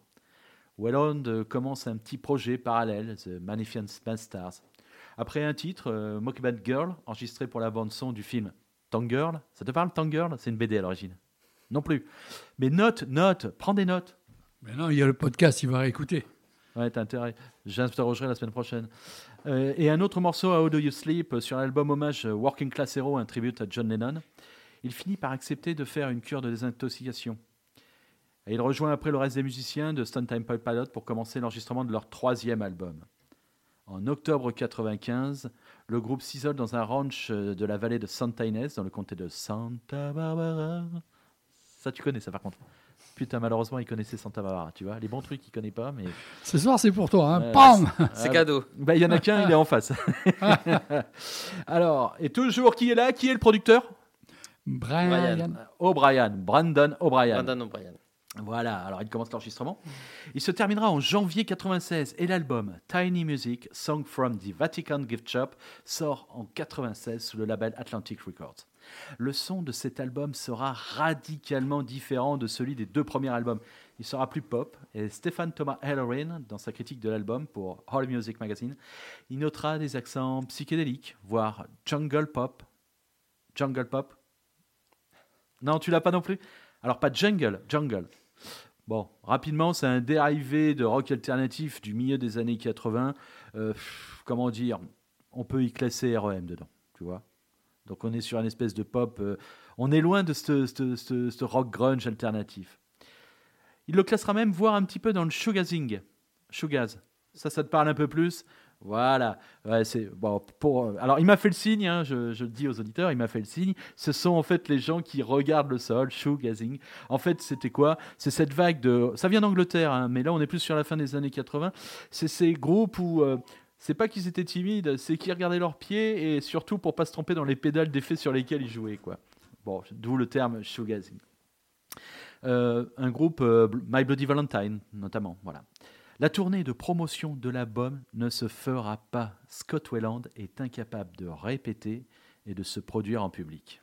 Welland euh, commence un petit projet parallèle, The Magnificent Stars. Après un titre, Mockbad Girl, enregistré pour la bande-son du film Tank Girl. Ça te parle, Tank Girl? C'est une BD à l'origine. Non plus. Mais note, note, prends des notes. Mais non, il y a le podcast, il va réécouter. Ouais, t'as intérêt. J'interrogerai la semaine prochaine. Euh, et un autre morceau, How Do You Sleep, euh, sur l'album hommage euh, Working Class Hero, un tribute à John Lennon. Il finit par accepter de faire une cure de désintoxication. Et il rejoint après le reste des musiciens de Stone Temple Pilot pour commencer l'enregistrement de leur troisième album. En octobre 95, le groupe s'isole dans un ranch de la vallée de Santa Ynez, dans le comté de Santa Barbara. Ça, tu connais ça par contre. Putain, malheureusement, il connaissait Santa Barbara, tu vois. Les bons trucs, il connaît pas, mais Ce soir, c'est pour toi. Hein. Ouais, Pam C'est cadeau. bah, il y en a qu'un, il est en face. Alors, et toujours qui est là? Qui est le producteur? Brian. Brian. O'Brien, Brandon O'Brien. Brandon O'Brien. Voilà, alors il commence l'enregistrement. Il se terminera en janvier 96 et l'album Tiny Music, Song from the Vatican Gift Shop, sort en 96 sous le label Atlantic Records. Le son de cet album sera radicalement différent de celui des deux premiers albums. Il sera plus pop et Stéphane Thomas Halloran, dans sa critique de l'album pour All Music Magazine, il notera des accents psychédéliques, voire jungle pop. Jungle pop? Non, tu l'as pas non plus? Alors pas jungle, jungle. Bon, rapidement, c'est un dérivé de rock alternatif du milieu des années 80. Euh, comment dire? On peut y classer REM dedans, tu vois. Donc on est sur une espèce de pop. euh, on est loin de ce rock grunge alternatif. Il le classera même, voire un petit peu dans le shoegazing. Shoegaz. Ça, ça te parle un peu plus? Voilà. C'est. Pour alors, il m'a fait le signe. hein, je, je le dis aux auditeurs, il m'a fait le signe. Ce sont en fait les gens qui regardent le sol, shoegazing. En fait, c'était quoi? C'est cette vague de. Ça vient d'Angleterre, hein, mais là, on est plus sur la fin des années 80. C'est ces groupes où. euh, c'est pas qu'ils étaient timides, c'est qu'ils regardaient leurs pieds et surtout pour pas se tromper dans les pédales d'effet sur lesquels ils jouaient. Quoi. Bon, d'où le terme shoegazing. Euh, un groupe, euh, My Bloody Valentine, notamment. Voilà. La tournée de promotion de l'album ne se fera pas. Scott Weiland est incapable de répéter et de se produire en public.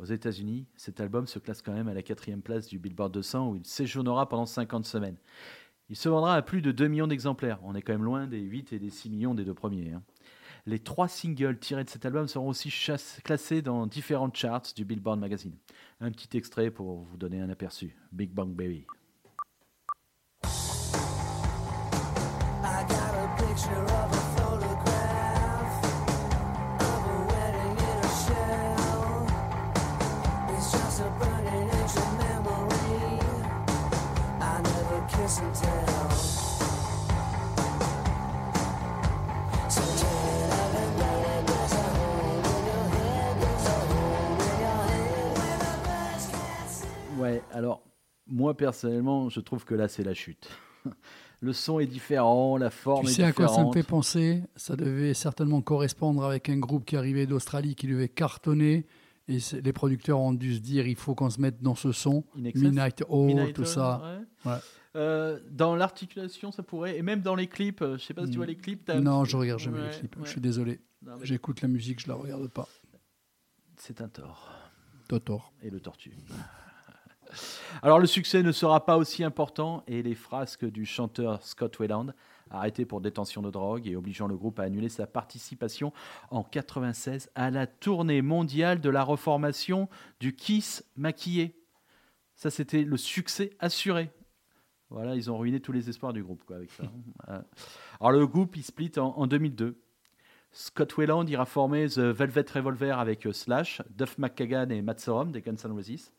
Aux États-Unis, cet album se classe quand même à la quatrième place du Billboard 200 où il séjournera pendant 50 semaines. Il se vendra à plus de 2 millions d'exemplaires. On est quand même loin des 8 et des 6 millions des deux premiers. hein. Les trois singles tirés de cet album seront aussi classés dans différentes charts du Billboard Magazine. Un petit extrait pour vous donner un aperçu. Big Bang Baby. Alors, moi personnellement, je trouve que là, c'est la chute. Le son est différent, la forme Tu est sais à quoi ça me différente. fait penser? Ça devait certainement correspondre avec un groupe qui arrivait d'Australie, qui devait cartonner. Et les producteurs ont dû se dire il faut qu'on se mette dans ce son. Midnight Midnight tout ça. ouais. Ouais. Euh, dans l'articulation, ça pourrait, et même dans les clips, euh, je sais pas si tu vois les clips. Non, je regarde jamais Ouais, les clips. Je suis désolé. Mais J'écoute la musique, je la regarde pas. C'est un tort. Totor. et le tortue. Alors le succès ne sera pas aussi important et les frasques du chanteur Scott Weiland, arrêté pour détention de drogue et obligeant le groupe à annuler sa participation en 96 à la tournée mondiale de la reformation du Kiss maquillé. Ça c'était le succès assuré. Voilà, ils ont ruiné tous les espoirs du groupe quoi, avec ça. Voilà. Alors le groupe, il split en, en 2002. Scott Weiland ira former The Velvet Revolver avec euh, Slash, Duff McKagan et Matt Sorum des Guns N' Roses.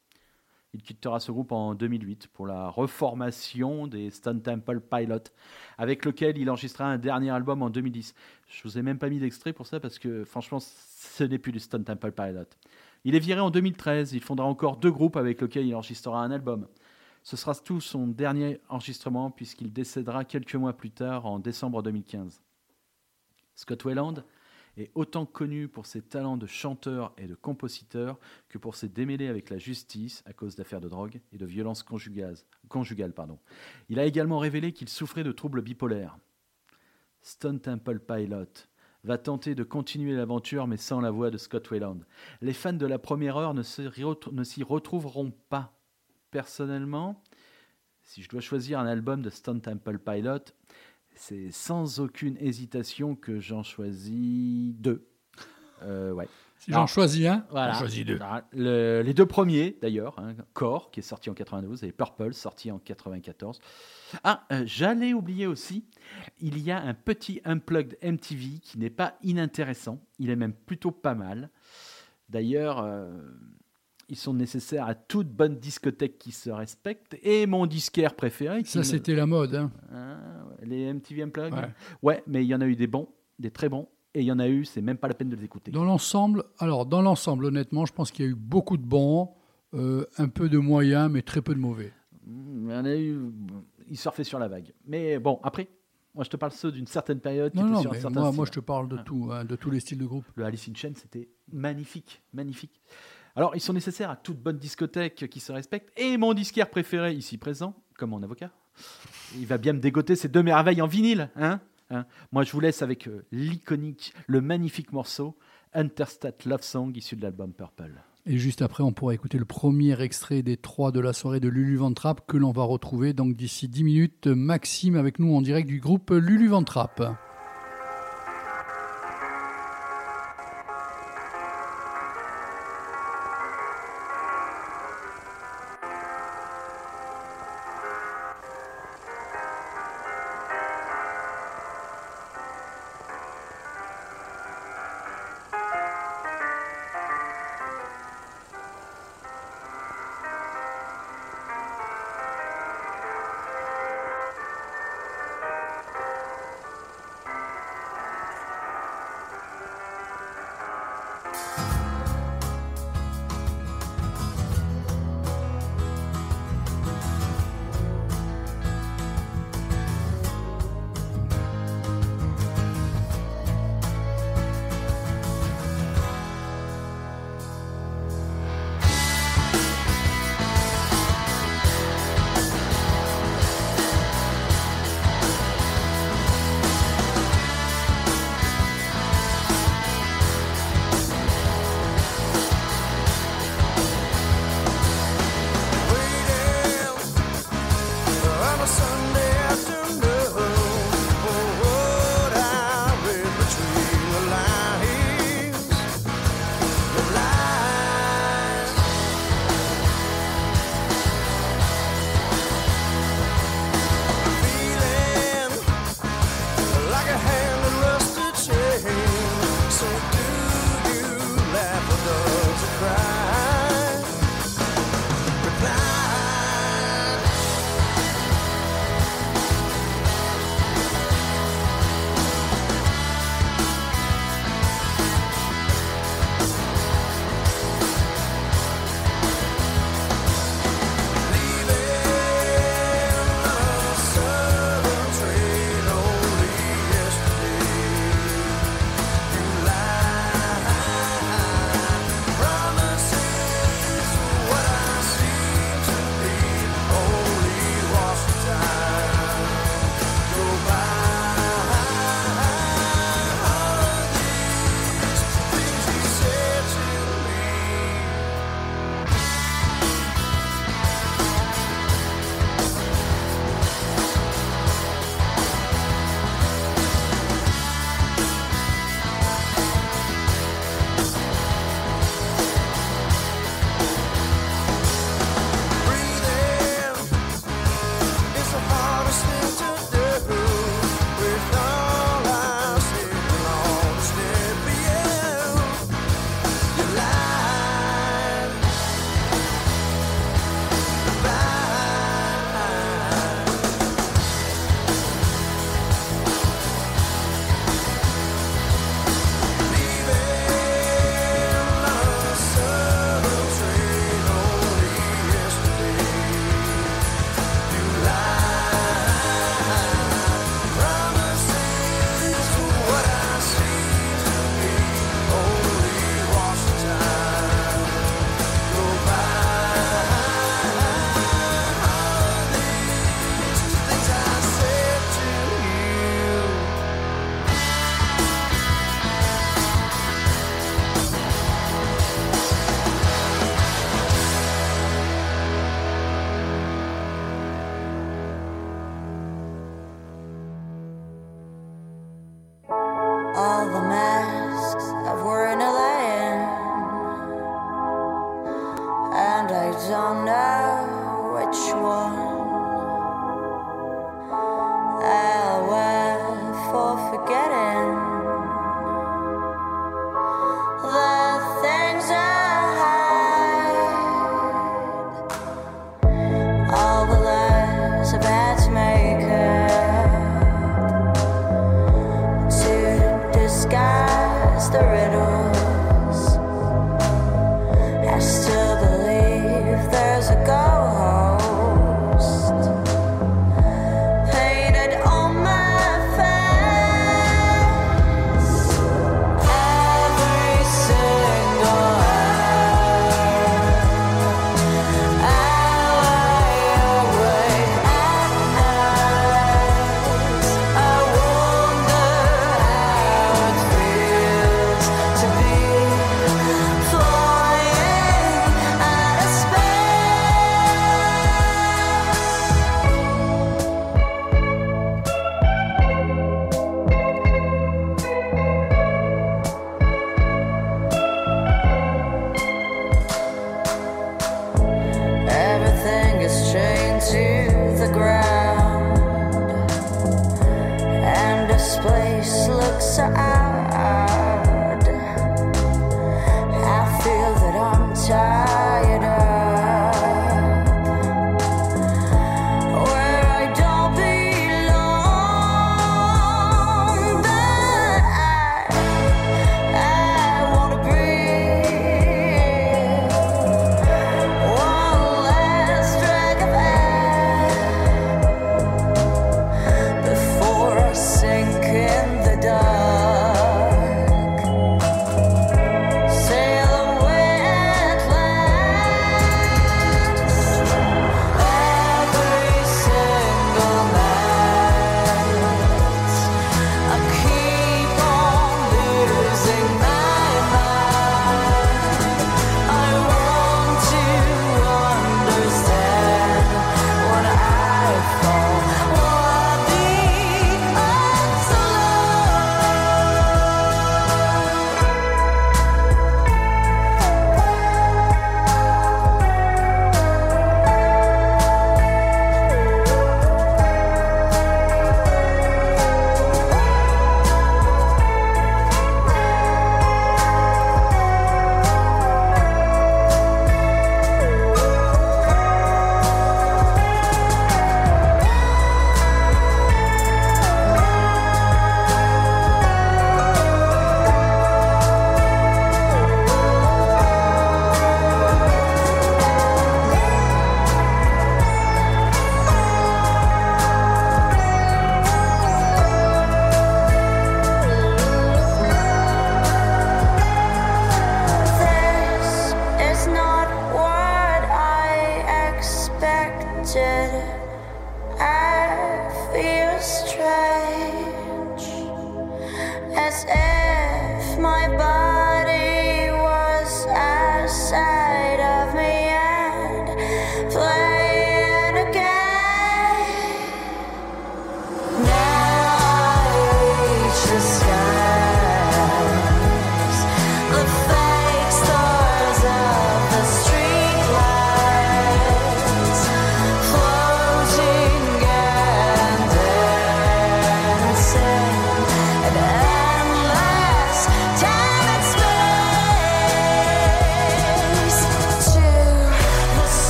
Il quittera ce groupe en 2008 pour la reformation des Stone Temple Pilots, avec lequel il enregistra un dernier album en 2010. Je vous ai même pas mis d'extrait pour ça parce que franchement, ce n'est plus du Stone Temple Pilots. Il est viré en 2013. Il fondera encore deux groupes avec lesquels il enregistrera un album. Ce sera tout son dernier enregistrement puisqu'il décédera quelques mois plus tard en décembre 2015. Scott Weiland est autant connu pour ses talents de chanteur et de compositeur que pour ses démêlés avec la justice à cause d'affaires de drogue et de violences conjugales. Il a également révélé qu'il souffrait de troubles bipolaires. Stone Temple Pilot va tenter de continuer l'aventure mais sans la voix de Scott Weiland. Les fans de la première heure ne s'y retrouveront pas. Personnellement, si je dois choisir un album de Stone Temple Pilot, c'est sans aucune hésitation que j'en choisis deux. Euh, ouais. Si j'en choisis un, Voilà. j'en choisis deux. Le- les deux premiers, d'ailleurs, hein, Core, qui est sorti en 92, et Purple, sorti en 94. Ah, euh, j'allais oublier aussi, il y a un petit Unplugged MTV qui n'est pas inintéressant. Il est même plutôt pas mal. D'ailleurs, euh, ils sont nécessaires à toute bonne discothèque qui se respecte. Et mon disquaire préféré, qui Ça, c'était la mode. hein. Les MTV Unplugged Ouais. ouais, mais il y en a eu des bons, des très bons. Et il y en a eu, c'est même pas la peine de les écouter. Dans l'ensemble, alors dans l'ensemble, honnêtement, je pense qu'il y a eu beaucoup de bons, euh, un peu de moyens, mais très peu de mauvais. Mm, Il y en a eu, ils surfaient sur la vague. Mais bon, après, moi je te parle ceux d'une certaine période Non, non, sur mais moi, je te parle de Ah. tout, hein, de tous les styles de groupe. Le Alice in Chains, c'était magnifique, magnifique. Alors, ils sont nécessaires à toute bonne discothèque qui se respecte. Et mon disquaire préféré, ici présent, comme mon avocat, il va bien me dégoter ces deux merveilles en vinyle. Hein Hein Moi, je vous laisse avec euh, l'iconique, le magnifique morceau Interstate Love Song issu de l'album Purple. Et juste après, on pourra écouter le premier extrait des trois de la soirée de Lulu Ventrap que l'on va retrouver donc d'ici 10 minutes. Maxime avec nous en direct du groupe Lulu Ventrap.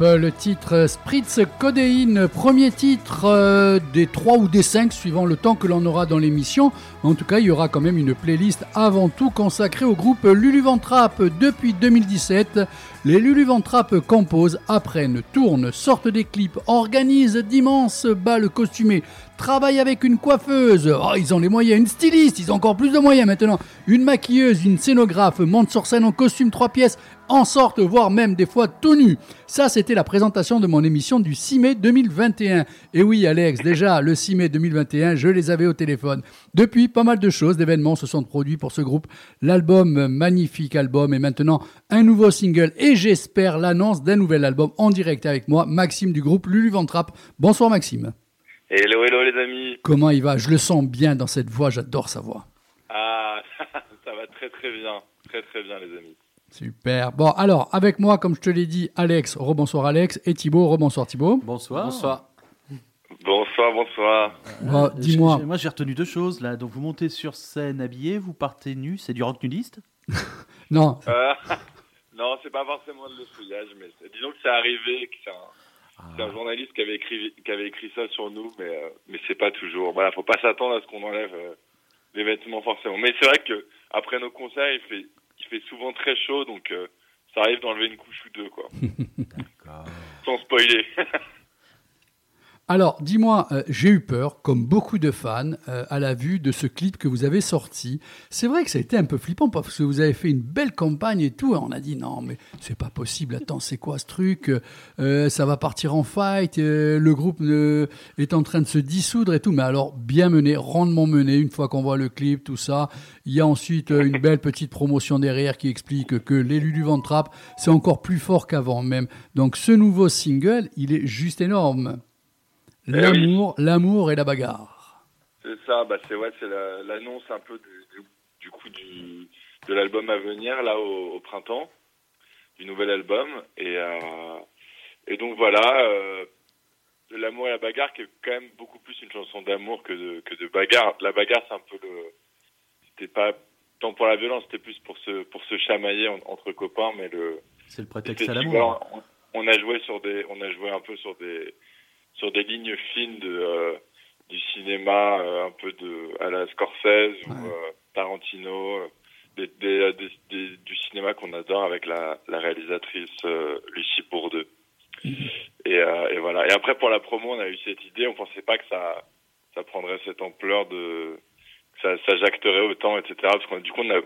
Le titre Spritz Codéine, premier titre euh, des 3 ou des 5 suivant le temps que l'on aura dans l'émission. En tout cas, il y aura quand même une playlist avant tout consacrée au groupe Lulu Ventrap. Depuis 2017, les Lulu Ventrap composent, apprennent, tournent, sortent des clips, organisent d'immenses balles costumées, travaillent avec une coiffeuse. Oh, ils ont les moyens, une styliste, ils ont encore plus de moyens maintenant. Une maquilleuse, une scénographe, montent sur scène en costume 3 pièces, en sortent, voire même des fois tout nus. Ça, c'était la présentation de mon émission du 6 mai 2021. Et oui, Alex, déjà, le 6 mai 2021, je les avais au téléphone. Depuis, pas mal de choses, d'événements se sont produits pour ce groupe. L'album, magnifique album, et maintenant un nouveau single, et j'espère l'annonce d'un nouvel album en direct avec moi, Maxime du groupe Lulu Ventrap. Bonsoir Maxime. Hello, hello les amis. Comment il va? Je le sens bien dans cette voix, j'adore sa voix. Ah, ça va très très bien. Très très bien les amis. Super. Bon, alors, avec moi, comme je te l'ai dit, Alex, rebonsoir Alex, et Thibaut, rebonsoir Thibaut. Bonsoir. Bonsoir. Bonsoir, bonsoir. Bon, Euh, dis-moi. j'ai- Moi, j'ai retenu deux choses là. Donc, vous montez sur scène habillé, vous partez nu. C'est du rock nudiste? Non, Euh, non, c'est pas forcément de le fouillage, mais disons que c'est arrivé, que c'est un, c'est un journaliste qui avait écrit qui avait écrit ça sur nous, mais euh, mais c'est pas toujours. Voilà, faut pas s'attendre à ce qu'on enlève euh, les vêtements forcément. Mais c'est vrai que après nos concerts, il fait il fait souvent très chaud, donc euh, ça arrive d'enlever une couche ou deux, quoi. Sans spoiler. Alors, dis-moi, euh, j'ai eu peur, comme beaucoup de fans, euh, à la vue de ce clip que vous avez sorti. C'est vrai que ça a été un peu flippant parce que vous avez fait une belle campagne et tout. on a dit non, mais c'est pas possible. Attends, c'est quoi ce truc Euh, Ça va partir en fight. le groupe est en train de se dissoudre et tout. Mais alors, bien mené, rondement mené. Une fois qu'on voit le clip, tout ça, il y a ensuite une belle petite promotion derrière qui explique que l'élu du Ventrap, c'est encore plus fort qu'avant même. Donc, ce nouveau single, il est juste énorme. Eh L'amour, l'amour et la bagarre. C'est ça, bah c'est ouais, c'est la- l'annonce un peu du, du- du coup du, de l'album à venir là au, au printemps, du nouvel album et euh, et donc voilà, euh, de l'amour et la bagarre qui est quand même beaucoup plus une chanson d'amour que de que de bagarre. La bagarre c'est un peu le, c'était pas tant pour la violence, c'était plus pour se pour se chamailler en- entre copains, mais le C'est le prétexte à l'amour. On, on a joué sur des, on a joué un peu sur des, sur des lignes fines de, euh, du cinéma, euh, un peu de, à la Scorsese ou euh, Tarantino, euh, des, des, des- du cinéma qu'on adore avec la, la réalisatrice euh, Lucie Bourdeux. Et, euh, et voilà. Et après pour la promo, on a eu cette idée. On pensait pas que ça, ça prendrait cette ampleur de, que ça, ça jacterait autant, etc. Parce qu'on du coup on a,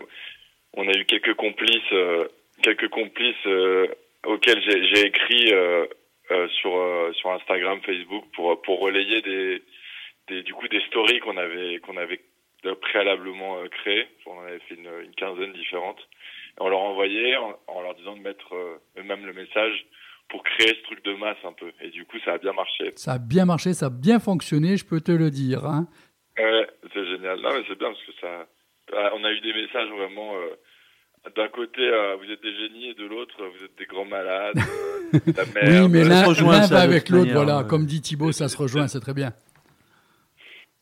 on a eu quelques complices, euh, quelques complices euh, auxquels j'ai écrit sur euh, sur Instagram, Facebook pour pour relayer des, des du coup des stories qu'on avait qu'on avait euh, préalablement euh, créées. On en avait fait une, une quinzaine différentes. Et on leur envoyait en, en leur disant de mettre euh, eux-mêmes le message pour créer ce truc de masse un peu. Et du coup, ça a bien marché. Ça a bien marché, ça a bien fonctionné, je peux te le dire. hein. Ouais, c'est génial. Non, mais c'est bien parce que ça, ah, on a eu des messages vraiment. euh, D'un côté, euh, vous êtes des génies, et de l'autre, vous êtes des grands malades. euh, la Oui, merde. mais l'un ça, va avec l'autre, manière, voilà. Comme dit Thibaut, ça se rejoint, c'est très bien.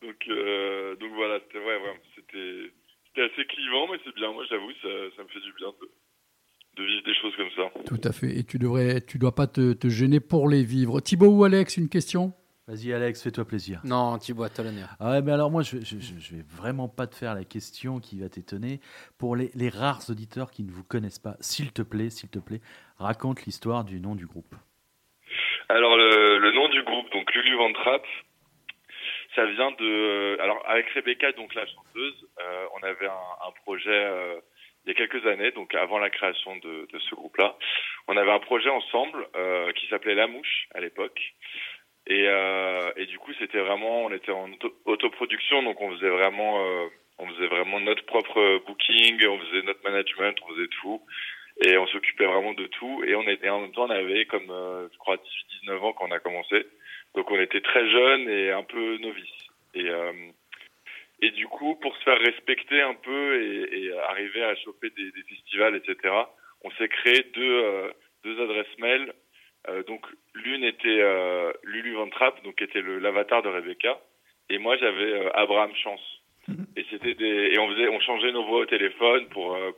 Donc, euh, donc voilà, c'était ouais, ouais, c'était c'était assez clivant, mais c'est bien. Moi, j'avoue, ça, ça me fait du bien de, de vivre des choses comme ça. Tout à fait. Et tu devrais, tu dois pas te, te gêner pour les vivre. Thibaut ou Alex, une question? Vas-y, Alex, fais-toi plaisir. Non, Thibaut, à l'honneur. Ah ouais, mais alors moi, je, je, je, vais vraiment pas te faire la question qui va t'étonner. Pour les, les rares auditeurs qui ne vous connaissent pas, s'il te plaît, s'il te plaît, raconte l'histoire du nom du groupe. Alors le, le nom du groupe, donc Lulu Van Trapp, ça vient de. Alors avec Rebecca, donc la chanteuse, euh, on avait un, un projet euh, il y a quelques années, donc avant la création de, de ce groupe-là, on avait un projet ensemble euh, qui s'appelait La Mouche à l'époque. Et, euh, et du coup, c'était vraiment, on était en auto- autoproduction, donc on faisait vraiment, euh, on faisait vraiment notre propre booking, on faisait notre management, on faisait tout, et on s'occupait vraiment de tout. Et on était, en même temps, on avait comme, euh, je crois, 18-19 ans quand on a commencé, donc on était très jeunes et un peu novices. Et euh, et du coup, pour se faire respecter un peu et, et arriver à choper des, des festivals, etc., on s'est créé deux, euh, deux adresses mail. Euh, donc l'une était euh, Lulu Van Trapp, donc qui était le l'avatar de Rebecca, et moi j'avais euh, Abraham Chance. Et c'était des et on faisait on changeait nos voix au téléphone pour euh,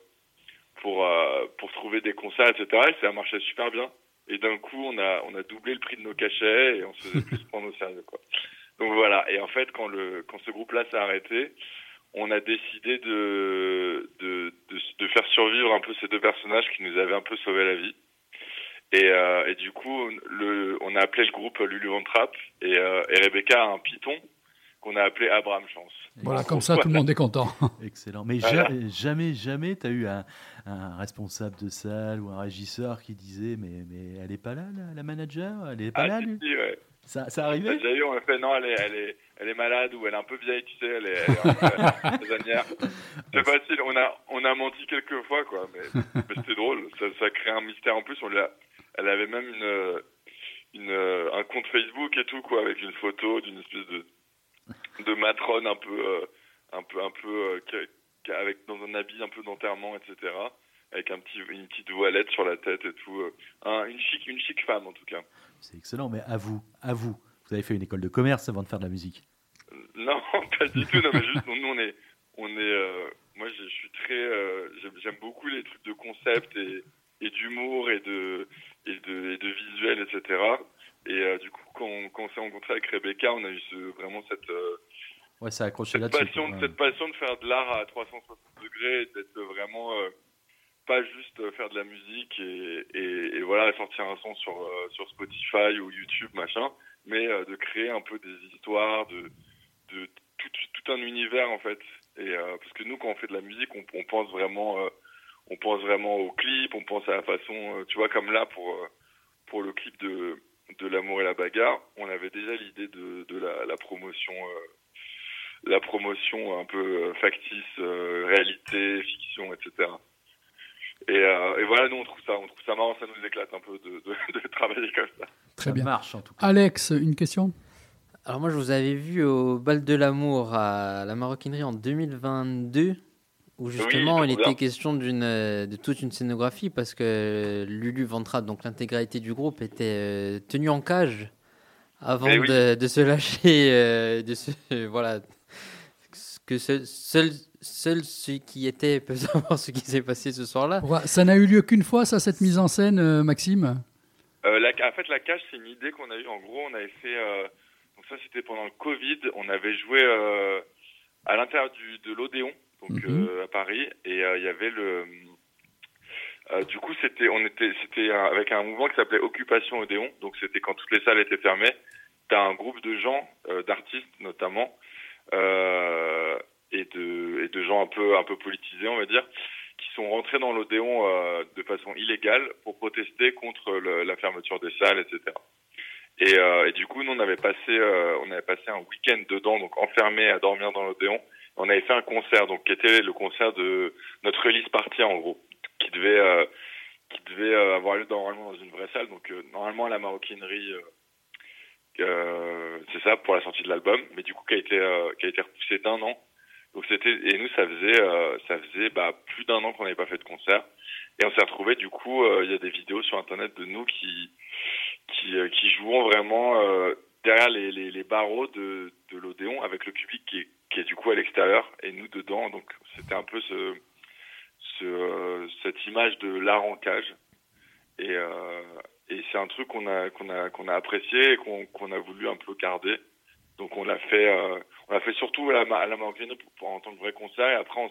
pour euh, pour trouver des concerts, etc. Et ça marchait super bien. Et d'un coup, on a on a doublé le prix de nos cachets et on se faisait plus prendre au sérieux, quoi. Donc voilà. Et en fait, quand le quand ce groupe-là s'est arrêté, on a décidé de, de, de, de faire survivre un peu ces deux personnages qui nous avaient un peu sauvé la vie. Et, euh, et du coup, le, on a appelé le groupe Lulu Van Trapp et, euh, et Rebecca a un python qu'on a appelé Abraham Chance. Voilà, comme ça, tout le monde est content. Excellent. Mais Voilà. jamais, jamais, tu as eu un, un responsable de salle ou un régisseur qui disait Mais, mais elle est pas là, la, la manager? Elle est pas Ah, là, si, lui? si, ouais. Ça, ça On a arrivait déjà eu, on a fait non, elle est, elle est, elle est malade ou elle est un peu vieille, tu sais, elle est, elle est un peu casanière. C'est facile, on a, on a menti quelques fois, quoi, mais, mais c'était drôle. Ça, ça crée un mystère en plus. On l'a, elle avait même une, une, un compte Facebook et tout, quoi, avec une photo d'une espèce de, de matrone un peu, euh, un peu, un peu, euh, avec dans un habit un peu d'enterrement, etc. Avec un petit, une petite voilette sur la tête et tout. euh. Un- une chic, une chic femme en tout cas. C'est excellent, mais à vous, à vous. Vous avez fait une école de commerce avant de faire de la musique. Non, pas du tout. Non, mais juste, nous, on est, on est. euh, moi, je suis très. j'aime- J'aime beaucoup les trucs de concept et, et d'humour et de, et de, et de visuel, etc. Et euh, du coup, quand, on- quand on s'est rencontré avec Rebecca, on a eu ce, vraiment cette, euh, Ouais, ça a accroché cette là-dessus. passion, quoi. cette passion de faire de l'art à 360 degrés, et d'être vraiment, euh, pas juste faire de la musique et, et, et voilà sortir un son sur euh, sur Spotify ou YouTube machin, mais euh, de créer un peu des histoires, de de tout, tout un univers en fait. Et euh, parce que nous quand on fait de la musique, on, on pense vraiment on pense vraiment au clip, on pense à la façon, euh, tu vois comme là pour euh, pour le clip de de l'amour et la bagarre, on avait déjà l'idée de de la, la promotion euh, la promotion un peu factice, euh, réalité, fiction, etc. Et, euh, et voilà, nous on trouve ça, on trouve ça marrant, ça nous éclate un peu de, de, de travailler comme ça. Très Ça bien. marche en tout cas. Alex, une question? Alors moi, je vous avais vu au bal de l'amour à la maroquinerie en 2022, où justement Oui, il était question d'une, euh, de toute une scénographie, parce que Lulu Ventrade, donc l'intégralité du groupe, était euh, tenue en cage avant Eh oui. de, de se lâcher, euh, de se, voilà, que seul, seul, seul ceux qui étaient peuvent savoir ce qui s'est passé ce soir-là. Ça n'a eu lieu qu'une fois, ça, cette mise en scène, euh, Maxime? Euh, la, en fait, la cage, c'est une idée qu'on a eue. En gros, on avait fait. euh, donc ça, c'était pendant le Covid. On avait joué euh, à l'intérieur du de l'Odéon, donc Mhm. euh, à Paris, et euh, il y avait le. euh, du coup, c'était on était c'était avec un mouvement qui s'appelait Occupation Odéon. Donc c'était quand toutes les salles étaient fermées. T'as un groupe de gens, euh, d'artistes notamment, euh, et de et de gens un peu un peu politisés, on va dire, qui sont rentrés dans l'Odéon euh, de façon illégale pour protester contre le- la fermeture des salles, etc. Et, euh, et du coup, nous, on avait passé, euh, on avait passé un week-end dedans, donc enfermé à dormir dans l'Odéon. On avait fait un concert, donc qui était le concert de notre release party en gros, qui devait, euh, qui devait euh, avoir lieu normalement dans une vraie salle. Donc euh, normalement à la maroquinerie, euh, euh, c'est ça pour la sortie de l'album, mais du coup qui a été, euh, qui a été repoussé d'un an. Donc c'était et nous ça faisait, ça faisait bah, plus d'un an qu'on n'avait pas fait de concert. Et on s'est retrouvé du coup, il y a des vidéos sur internet de nous qui qui, qui jouons vraiment derrière les, les, les barreaux de, de l'Odéon avec le public qui est, qui est du coup à l'extérieur et nous dedans. Donc c'était un peu ce, ce, cette image de l'art en cage. Et, euh, et c'est un truc qu'on a, qu'on a, qu'on a apprécié et qu'on qu'on a voulu un peu garder. Donc on l'a fait, euh, fait surtout à la, à la pour, pour- en tant que vrai concert. Et après on,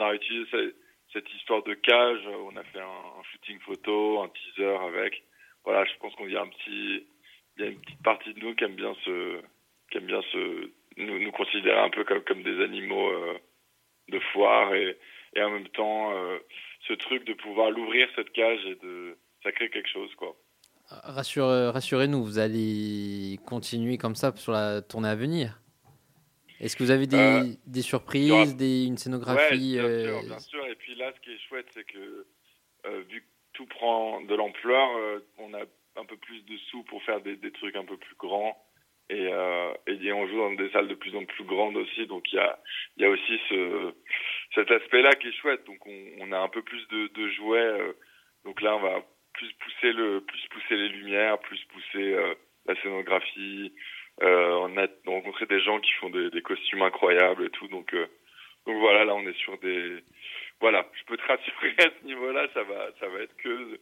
a réutilisé ce- cette histoire de cage. On a fait un, shooting photo, un teaser avec voilà, je pense qu'il y a y a une petite partie de nous qui aime bien se, qui aime bien se, nous, nous considérer un peu comme, comme des animaux euh, de foire et, et en même temps, euh, ce truc de pouvoir l'ouvrir cette cage et de, ça crée quelque chose quoi. Rassure- euh, Rassurez-nous, vous allez continuer comme ça sur la tournée à venir? Est-ce que vous avez des, Euh, surprises, aura- des, une scénographie bien euh, sûr, bien sûr. Et puis là, ce qui est chouette, c'est que euh, vu que tout prend de l'ampleur, on a un peu plus de sous pour faire des, des trucs un peu plus grands. Et, euh, et on joue dans des salles de plus en plus grandes aussi, donc il y a, y a aussi ce, cet aspect-là qui est chouette. Donc on, on a un peu plus de, de jouets. euh, donc là, on va plus pousser le, plus pousser les lumières, plus pousser euh, la scénographie. Euh, on a rencontré des gens qui font des, des costumes incroyables et tout. Donc, euh, donc voilà, là on est sur des, voilà, je peux te rassurer à ce niveau-là, ça va, ça va être que,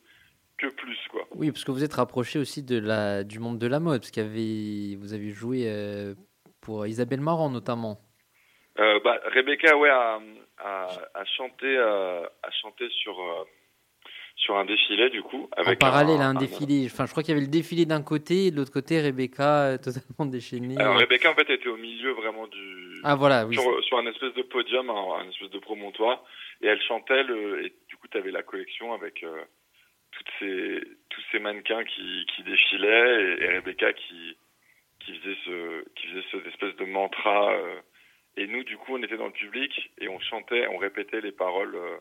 que plus quoi. Oui, parce que vous êtes rapproché aussi de la, du monde de la mode, parce avait, vous avez joué euh, pour Isabelle Marant notamment. Euh, bah, Rebecca, ouais, a, a, a chanté, euh, a chanté sur, sur un défilé du coup. En Avec parallèle à un un- défilé, enfin je crois qu'il y avait le défilé d'un côté, et de l'autre côté Rebecca totalement déchaînée. Alors Rebecca en fait était au milieu vraiment du, Ah voilà, oui. sur, sur un espèce de podium, un, un espèce de promontoire, et elle chantait le, et du coup tu avais la collection avec euh, toutes ces, tous ces mannequins qui, qui défilaient et, et Rebecca qui, qui faisait ce, qui faisait cette espèce de mantra. euh, et nous du coup on était dans le public et on chantait, on répétait les paroles. euh,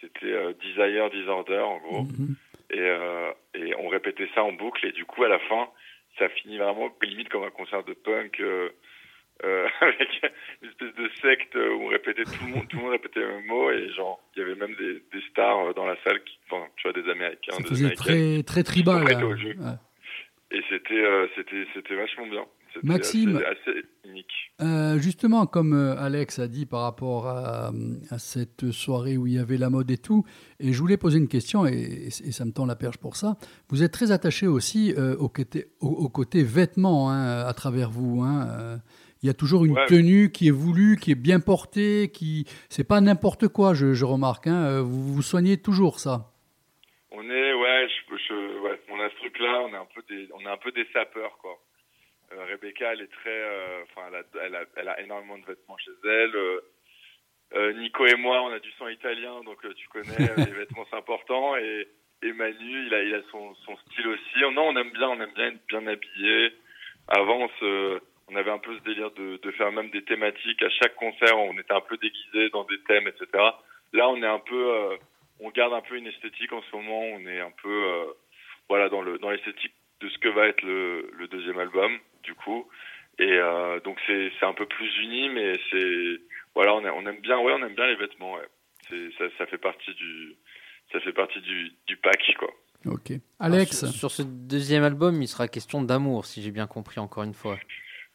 c'était euh, Desire, Disorder en gros. Mhm. Et, euh, et on répétait ça en boucle et du coup à la fin ça finit vraiment limite comme un concert de punk euh, avec une espèce de secte où on répétait tout le monde tout le monde répétait le même mot et genre il y avait même des, des stars euh, dans la salle qui enfin tu vois des américains Ça des faisait américaines très, très tribal. Là. Ouais. et c'était euh, c'était c'était vachement bien Maxime. assez, assez unique Euh, justement, comme euh, Alex a dit par rapport à, à cette soirée où il y avait la mode et tout, et je voulais poser une question, et, et ça me tend la perche pour ça. Vous êtes très attaché aussi euh, au, côté, au, au côté vêtements hein, à travers vous. hein. Il y a toujours une Ouais. tenue qui est voulue, qui est bien portée, qui c'est pas n'importe quoi, je, je remarque. hein. Euh, Vous, vous soignez toujours ça. On est, ouais, je, je- ouais, on a ce truc-là, on est un peu des, on est un peu des sapeurs, quoi. Euh, Rebecca, elle est très, euh, enfin, elle, a, elle, a, elle a énormément de vêtements chez elle. Euh, Nico et moi, on a du sang italien, donc tu connais, les vêtements c'est important. Et, et Manu, il a, il a son, son style aussi. Non, on aime bien, on aime bien être bien habillé. Avant, on, se- on avait un peu ce délire de, de faire même des thématiques à chaque concert. On était un peu déguisés dans des thèmes, etc. Là, on est un peu, euh, on garde un peu une esthétique en ce moment. On est un peu, euh, voilà, dans le dans l'esthétique de ce que va être le, le deuxième album, du coup. Et euh, donc c'est c'est un peu plus uni, mais c'est voilà, on, a- on aime bien, ouais, on aime bien les vêtements. Ouais. C'est ça, ça fait partie du ça fait partie du, du pack, quoi. Ok. Alex, Alors, sur, sur ce deuxième album, il sera question d'amour, si j'ai bien compris encore une fois.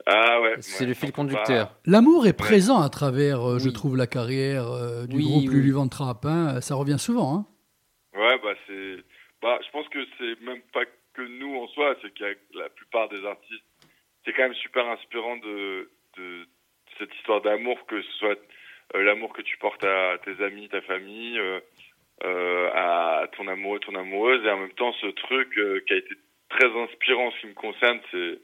Ah ouais. C'est ouais, le fil conducteur. l'amour est présent à travers, euh, je trouve, la carrière euh, du Oui, groupe oui. Lulu Van Trapp. hein. Ça revient souvent. Hein. pas- Ouais, bah c'est, bah je pense que c'est même pas que nous en soi, c'est qu'il y a la plupart des artistes, c'est quand même super inspirant de de cette histoire d'amour, que ce soit euh, l'amour que tu portes à tes amis, ta famille, euh, euh, à ton amoureux, ton amoureuse, et en même temps ce truc euh, qui a été très inspirant en ce qui me concerne, c'est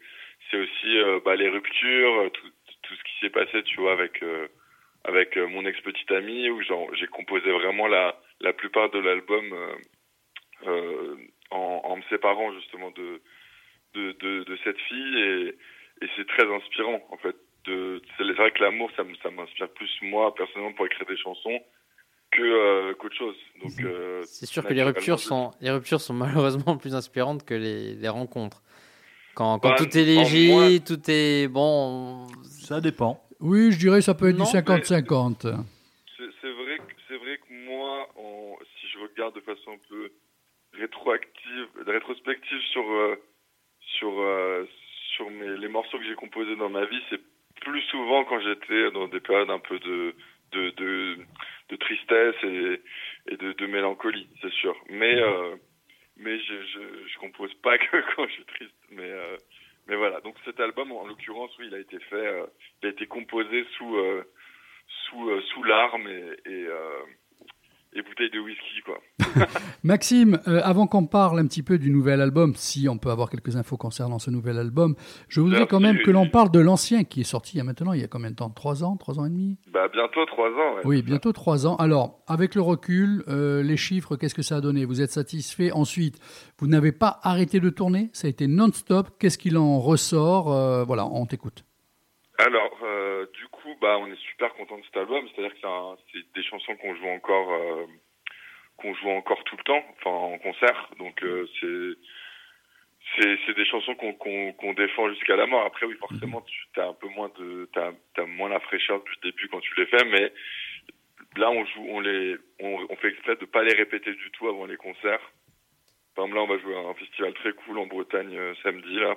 c'est aussi euh, bah, les ruptures, euh, tout, tout ce qui s'est passé, tu vois, avec euh, avec mon ex petite amie, où j'ai composé vraiment la la plupart de l'album en, en me séparant justement de de, de, de cette fille, et, et c'est très inspirant en fait. C'est vrai que l'amour, ça, m'inspire plus moi personnellement pour écrire des chansons que euh, qu'autre chose. Donc euh, C'est sûr que les ruptures, sont, les ruptures sont malheureusement plus inspirantes que les, les rencontres. Quand, quand Bah, tout est léger, moins- tout est bon. Ça dépend. Oui, je dirais ça peut être Non, du 50-50. C'est vrai que c'est vrai que moi, en- si je regarde de façon un peu rétroactive, rétrospective sur euh, sur euh, sur mes, les morceaux que j'ai composés dans ma vie, c'est plus souvent quand j'étais dans des périodes un peu de de de, de tristesse et, et de, de mélancolie, c'est sûr. Mais euh, mais je, je je compose pas que quand je suis triste, mais euh, mais voilà. Donc cet album, en l'occurrence, oui, il a été fait, euh, il a été composé sous euh, sous euh, sous larmes et et, euh, et bouteilles de whisky, quoi. Maxime, euh, avant qu'on parle un petit peu du nouvel album, si on peut avoir quelques infos concernant ce nouvel album, je voudrais quand même que l'on parle de l'ancien qui est sorti il y a maintenant, il y a combien de temps? Trois ans Trois ans et demi? Bah bientôt trois ans. ouais. Oui, bientôt trois ans. Alors, avec le recul, euh, les chiffres, qu'est-ce que ça a donné? Vous êtes satisfait? Ensuite, vous n'avez pas arrêté de tourner? Ça a été non-stop? Qu'est-ce qu'il en ressort? Euh, Voilà, on t'écoute. Alors, euh, du coup, bah, on est super content de cet album. C'est-à-dire que c'est des chansons qu'on joue encore, euh, qu'on joue encore tout le temps, enfin en concert. Donc euh, c'est c'est des chansons qu'on qu'on qu'on défend jusqu'à la mort. Après, oui, forcément, tu as un peu moins de t'as as moins la fraîcheur du début quand tu les fais, mais là, on joue, on les, on, on fait exprès de pas les répéter du tout avant les concerts. Par exemple, là, on va jouer à un festival très cool en Bretagne euh, samedi là,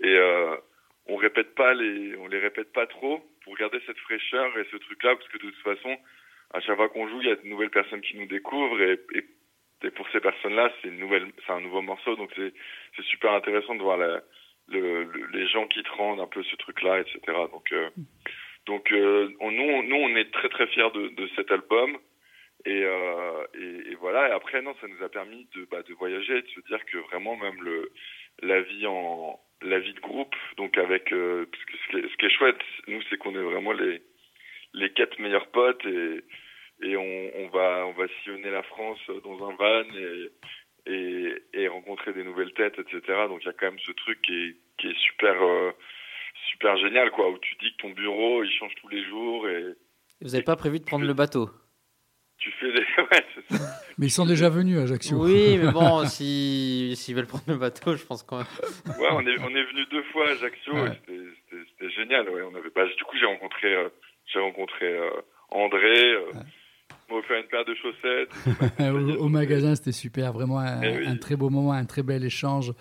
et euh, on répète pas les, on les répète pas trop pour garder cette fraîcheur et ce truc-là, parce que de toute façon, à chaque fois qu'on joue, il y a de nouvelles personnes qui nous découvrent et, et, pour ces personnes-là, c'est une nouvelle, c'est un nouveau morceau, donc c'est, c'est super intéressant de voir la, le, le- les gens qui te rendent un peu ce truc-là, etc. Donc, euh, donc euh, nous, nous, on est très très fiers de, de cet album. Et, euh, et voilà. Et après, non, ça nous a permis de, bah, de voyager et de se dire que vraiment même le la vie en la vie de groupe, donc avec euh, parce que ce, qui est, ce qui est chouette, nous, c'est qu'on est vraiment les les quatre meilleurs potes et et on, on va on va sillonner la France dans un van et et, et rencontrer des nouvelles têtes, etc. Donc il y a quand même ce truc qui est qui est super euh, super génial quoi, où tu dis que ton bureau il change tous les jours et Vous n'avez pas prévu de prendre le bateau? Tu fais des ouais c'est ça. Mais ils sont déjà venus à Ajaccio. Oui, mais bon, si- s'ils veulent prendre le bateau, je pense quand même. Ouais, on est, on est venu deux fois à Ajaccio Ouais. et c'était- génial. Ouais, on avait, bah, du coup, j'ai rencontré, euh, j'ai rencontré euh, André. Euh, m'a offert une paire de chaussettes. au, au magasin, c'était super, vraiment un, oui. un très beau moment, un très bel échange.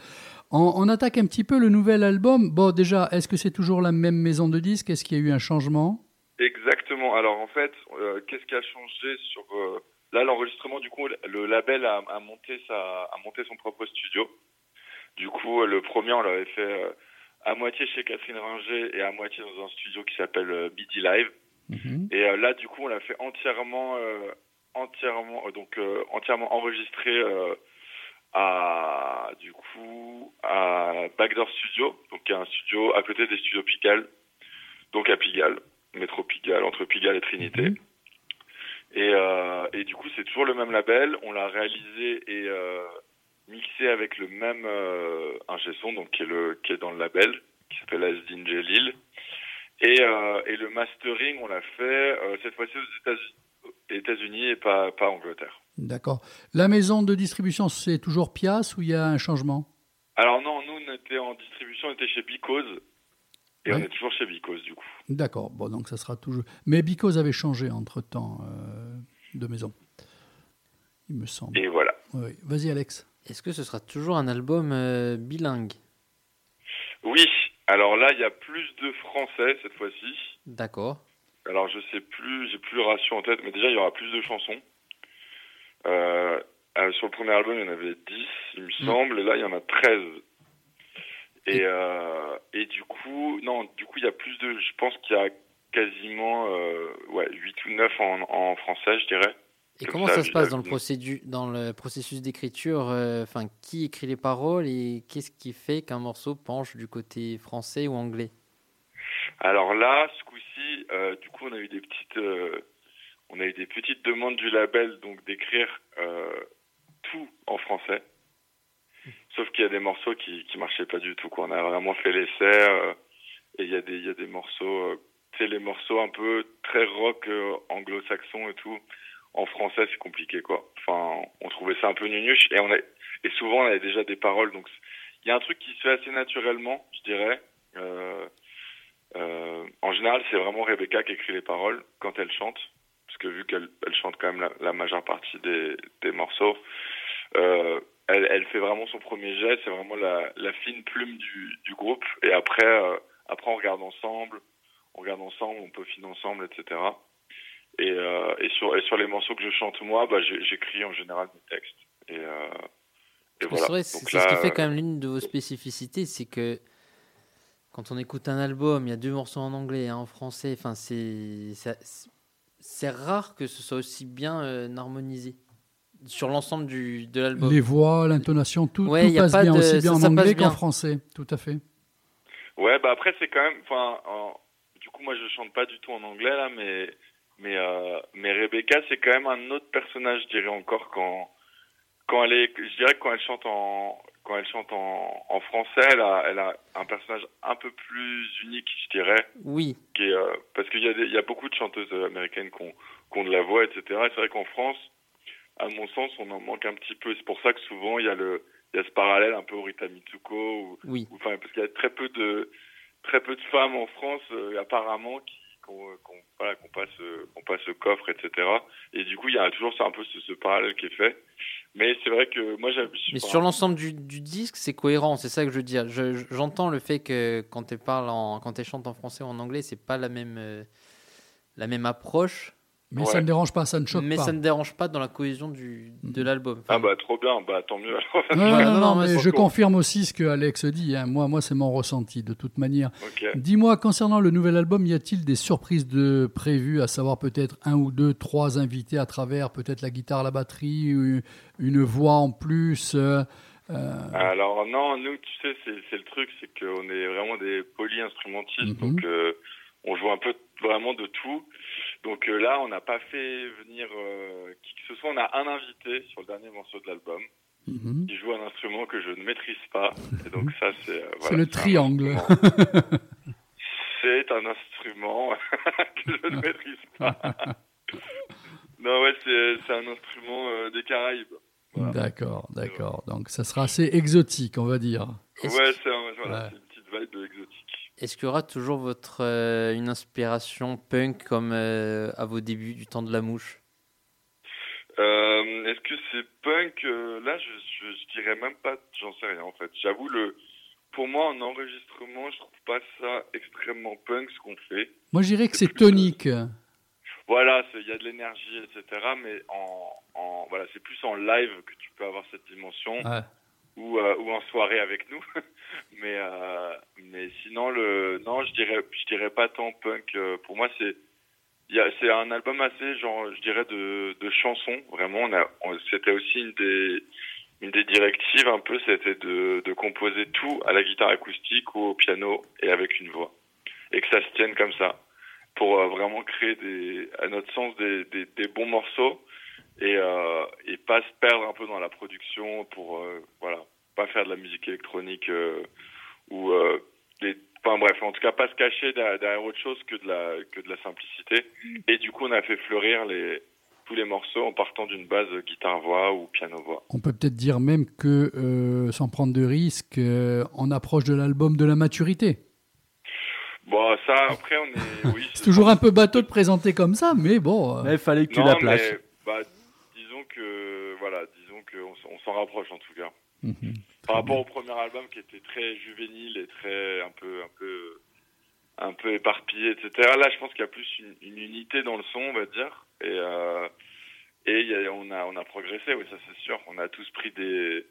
On, on attaque un petit peu le nouvel album. Bon, déjà, est-ce que c'est toujours la même maison de disques? Est-ce qu'il y a eu un changement? Exactement. Alors en fait, euh, qu'est-ce qui a changé sur euh, là l'enregistrement Du coup, le label a, a monté sa, a monté son propre studio. Du coup, le premier on l'avait fait euh, à moitié chez Catherine Ringer et à moitié dans un studio qui s'appelle BD Live. Mhm. Et là, du coup, on l'a fait entièrement, entièrement, donc entièrement enregistré à, du coup, à Backdoor Studio, donc qui est un studio à côté des studios Pigalle, donc à Pigalle, métro Pigalle, entre Pigalle et Trinité. Mhm. Et, euh, et du coup, c'est toujours le même label. On l'a réalisé et euh, mixé avec le même euh, ingé son, donc qui est le qui est dans le label, qui s'appelle Asdin Jelil. Et, euh, et le mastering, on l'a fait cette fois-ci aux États- États-Unis et pas pas Angleterre. D'accord. La maison de distribution, c'est toujours Pias ou il y a un changement? Alors non, nous on était en distribution, on était chez Because. Et on est toujours chez Because du coup. D'accord. Bon, donc ça sera toujours. Mais Because avait changé entre-temps euh, de maison. Il me semble. Et voilà. Oui. Vas-y, Alex. Est-ce que ce sera toujours un album euh, bilingue? Oui. Alors là, il y a plus de français cette fois-ci. D'accord. Alors je sais plus, j'ai plus le ratio en tête, mais déjà il y aura plus de chansons. Euh, euh, sur le premier album, il y en avait 10, il me Mm. semble, et là il y en a 13. Et, euh, et du coup, non, du coup il y a plus de, je pense qu'il y a quasiment euh, ouais, 8 ou 9 en, en français, je dirais. Et Comme comment ça, ça se passe dans le, je- procédu- dans le processus d'écriture euh, qui écrit les paroles et qu'est-ce qui fait qu'un morceau penche du côté français ou anglais? Alors là, ce coup-ci, euh, du coup, on a eu des petites, euh, on a eu des petites demandes du label, donc d'écrire tout en français. Sauf qu'il y a des morceaux qui qui marchaient pas du tout. Quoi. On a vraiment fait l'essai euh, et il y a des il y a des morceaux, euh, tu sais les morceaux un peu très rock euh, anglo-saxon et tout. En français, c'est compliqué quoi. Enfin, on trouvait ça un peu nunuche et on a et souvent on avait déjà des paroles. Donc il y a un truc qui se fait assez naturellement, je dirais. Euh, euh, en général, c'est vraiment Rebecca qui écrit les paroles quand elle chante, parce que vu qu'elle elle chante quand même la, la majeure partie des, des morceaux, elle, elle fait vraiment son premier jet, c'est vraiment la, la fine plume du, du groupe, et après, euh, après on regarde ensemble, on regarde ensemble, on peaufine ensemble, etc. Et, euh, et, sur, et sur les morceaux que je chante moi, bah, j'écris en général mes textes. Et, euh, et voilà. C'est ce qui fait euh, quand même l'une de vos spécificités, c'est que quand on écoute un album, il y a deux morceaux en anglais et un en français. Enfin, c'est rare que ce soit aussi bien euh, harmonisé sur l'ensemble du de l'album. Les voix, l'intonation, tout, Ouais, tout passe pas bien de- aussi bien ça- en anglais qu'en français. Tout à fait. Ouais, bah après c'est quand même, enfin, en- du coup moi je chante pas du tout en anglais là, mais mais euh, mais Rebecca c'est quand même un autre personnage, je dirais encore quand quand elle est, je dirais que quand elle chante en quand elle chante en, en français, elle a elle a un personnage un peu plus unique, je dirais, Oui, qui est, euh, parce qu'il y a des- il y a beaucoup de chanteuses américaines qui ont, qui ont de la voix, etc. Et c'est vrai qu'en France, à mon sens, on en manque un petit peu. C'est pour ça que souvent il y a le il y a ce parallèle un peu au Rita Mitsuko ou oui. ou- enfin parce qu'il y a très peu de très peu de femmes en France euh, apparemment qui qu'on qu'on voilà, passe euh, qu'on passe le coffre etc et du coup il y a toujours un peu ce, ce parallèle qui est fait mais c'est vrai que moi Mais sur l'ensemble du, du disque, c'est cohérent, c'est ça que je veux dire. Je- je- J'entends le fait que quand tu parles en, quand tu chantes en français ou en anglais, c'est pas la même, euh, la même approche, Mais ça ne dérange pas, ça ne choque mais pas. ça ne dérange pas dans la cohésion du, de Mhm. l'album. ah bah trop bien bah tant mieux non, non, non, mais mais je cool. confirme aussi ce que Alex dit. hein. Moi, moi c'est mon ressenti de toute manière. ok Dis-moi, concernant le nouvel album, y a-t-il des surprises de prévues, à savoir peut-être un ou deux, trois invités à travers peut-être la guitare, la batterie, ou une voix en plus euh, euh, alors non nous tu sais c'est c'est le truc c'est qu'on est vraiment des polyinstrumentistes Mhm. donc euh, on joue un peu vraiment de tout donc euh, là on n'a pas fait venir euh, qui que ce soit on a un invité sur le dernier morceau de l'album mhm. qui joue un instrument que je ne maîtrise pas. Et donc ça, c'est... euh, voilà, le triangle. instrument. C'est un instrument que je ne maîtrise pas. non, ouais, c'est, c'est un instrument euh, des Caraïbes. Voilà. D'accord, d'accord. Donc ça sera assez exotique, on va dire. Est-ce Ouais, que- c'est, un- voilà, Ouais. c'est une petite vibe exotique. Est-ce qu'il y aura toujours votre, euh, une inspiration punk comme euh, à vos débuts du temps de la mouche? Euh, est-ce que c'est punk Euh, Là, je, je, je dirais même pas, j'en sais rien en fait. J'avoue, le, pour moi, en enregistrement, je trouve pas ça extrêmement punk ce qu'on fait. Moi, je dirais que C'est euh, tonique. Voilà, c'est- il y a de l'énergie, etc. Mais en, en voilà, c'est plus en live que tu peux avoir cette dimension. Ouais. Ou, euh, ou en soirée avec nous. mais, euh, mais sinon, le, non, je dirais, je dirais pas tant punk. euh, pour moi, c'est, c'est un album assez, genre, je dirais, de, de chansons. Vraiment, on a, c'était aussi une des, une des directives un peu, c'était de, de composer tout à la guitare acoustique ou au piano et avec une voix. Et que ça se tienne comme ça. Pour euh, vraiment créer des, à notre sens, des, des, des bons morceaux et, euh, et pas se perdre un peu dans la production pour, euh, voilà, pas faire de la musique électronique euh, ou euh, des, enfin bref, en tout cas pas se cacher derrière, derrière autre chose que de la, que de la simplicité. Et du coup, on a fait fleurir les, tous les morceaux en partant d'une base guitare-voix ou piano-voix. On peut peut-être dire même que, euh, sans prendre de risques, euh, on approche de l'album de la maturité. Bon, ça, après, on est, oui. C'est toujours un peu bateau de présenter comme ça, mais bon. euh, Mais il fallait que tu Non, la places. bah, disons que, voilà, disons qu'on on s'en rapproche en tout cas. Par rapport au premier album qui était très juvénile et très un peu un peu un peu éparpillé, etc. Là, je pense qu'il y a plus une, une unité dans le son, on va dire. Et euh, et il y a- on a on a progressé, oui, ça c'est sûr. On a tous pris des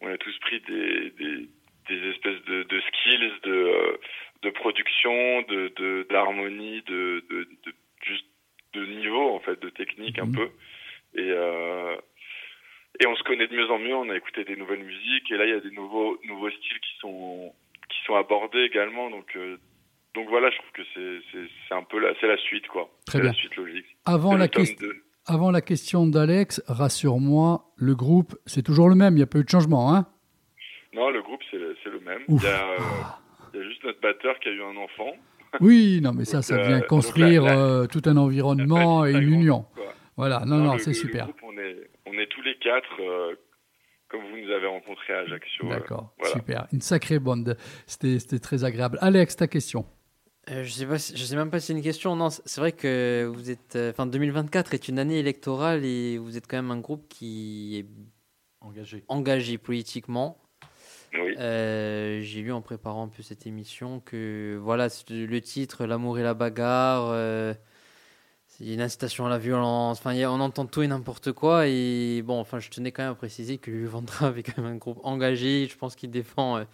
on a tous pris des des, des espèces de, de skills de de production, de d'harmonie, de, de de juste de niveau en fait, de technique un Mhm. peu. Et euh, et on se connaît de mieux en mieux, on a écouté des nouvelles musiques et là il y a des nouveaux nouveaux styles qui sont qui sont abordés également donc euh, donc voilà, je trouve que c'est un peu la c'est la suite quoi. Très bien. la suite logique. Avant la, le tome ques- 2. avant la question d'Alex, rassure-moi, le groupe, c'est toujours le même, il n'y a pas eu de changement. Hein? Non, le groupe c'est le, le même. Il y a euh, il y a juste notre batteur qui a eu un enfant. oui, non, mais ça, Donc, ça euh, vient construire euh, tout un environnement et une union. quoi. Voilà, non, non, c'est super. Le groupe, on est on est tous les quatre euh, comme vous nous avez rencontrés à Ajaccio. euh, D'accord, voilà. super. Une sacrée bande. C'était très agréable. Alex, ta question Euh, je sais pas, si- je sais même pas si c'est une question. Non, c'est vrai que vous êtes, euh, enfin, 2024 est une année électorale et vous êtes quand même un groupe qui est Engagé. engagé politiquement. Oui. Euh, J'ai lu en préparant un peu cette émission que voilà, le titre, l'amour et la bagarre, euh, c'est une incitation à la violence. Enfin, il y a- on entend tout et n'importe quoi. Et bon, enfin, je tenais quand même à préciser que Vandra avait quand même un groupe engagé. Je pense qu'il défend euh,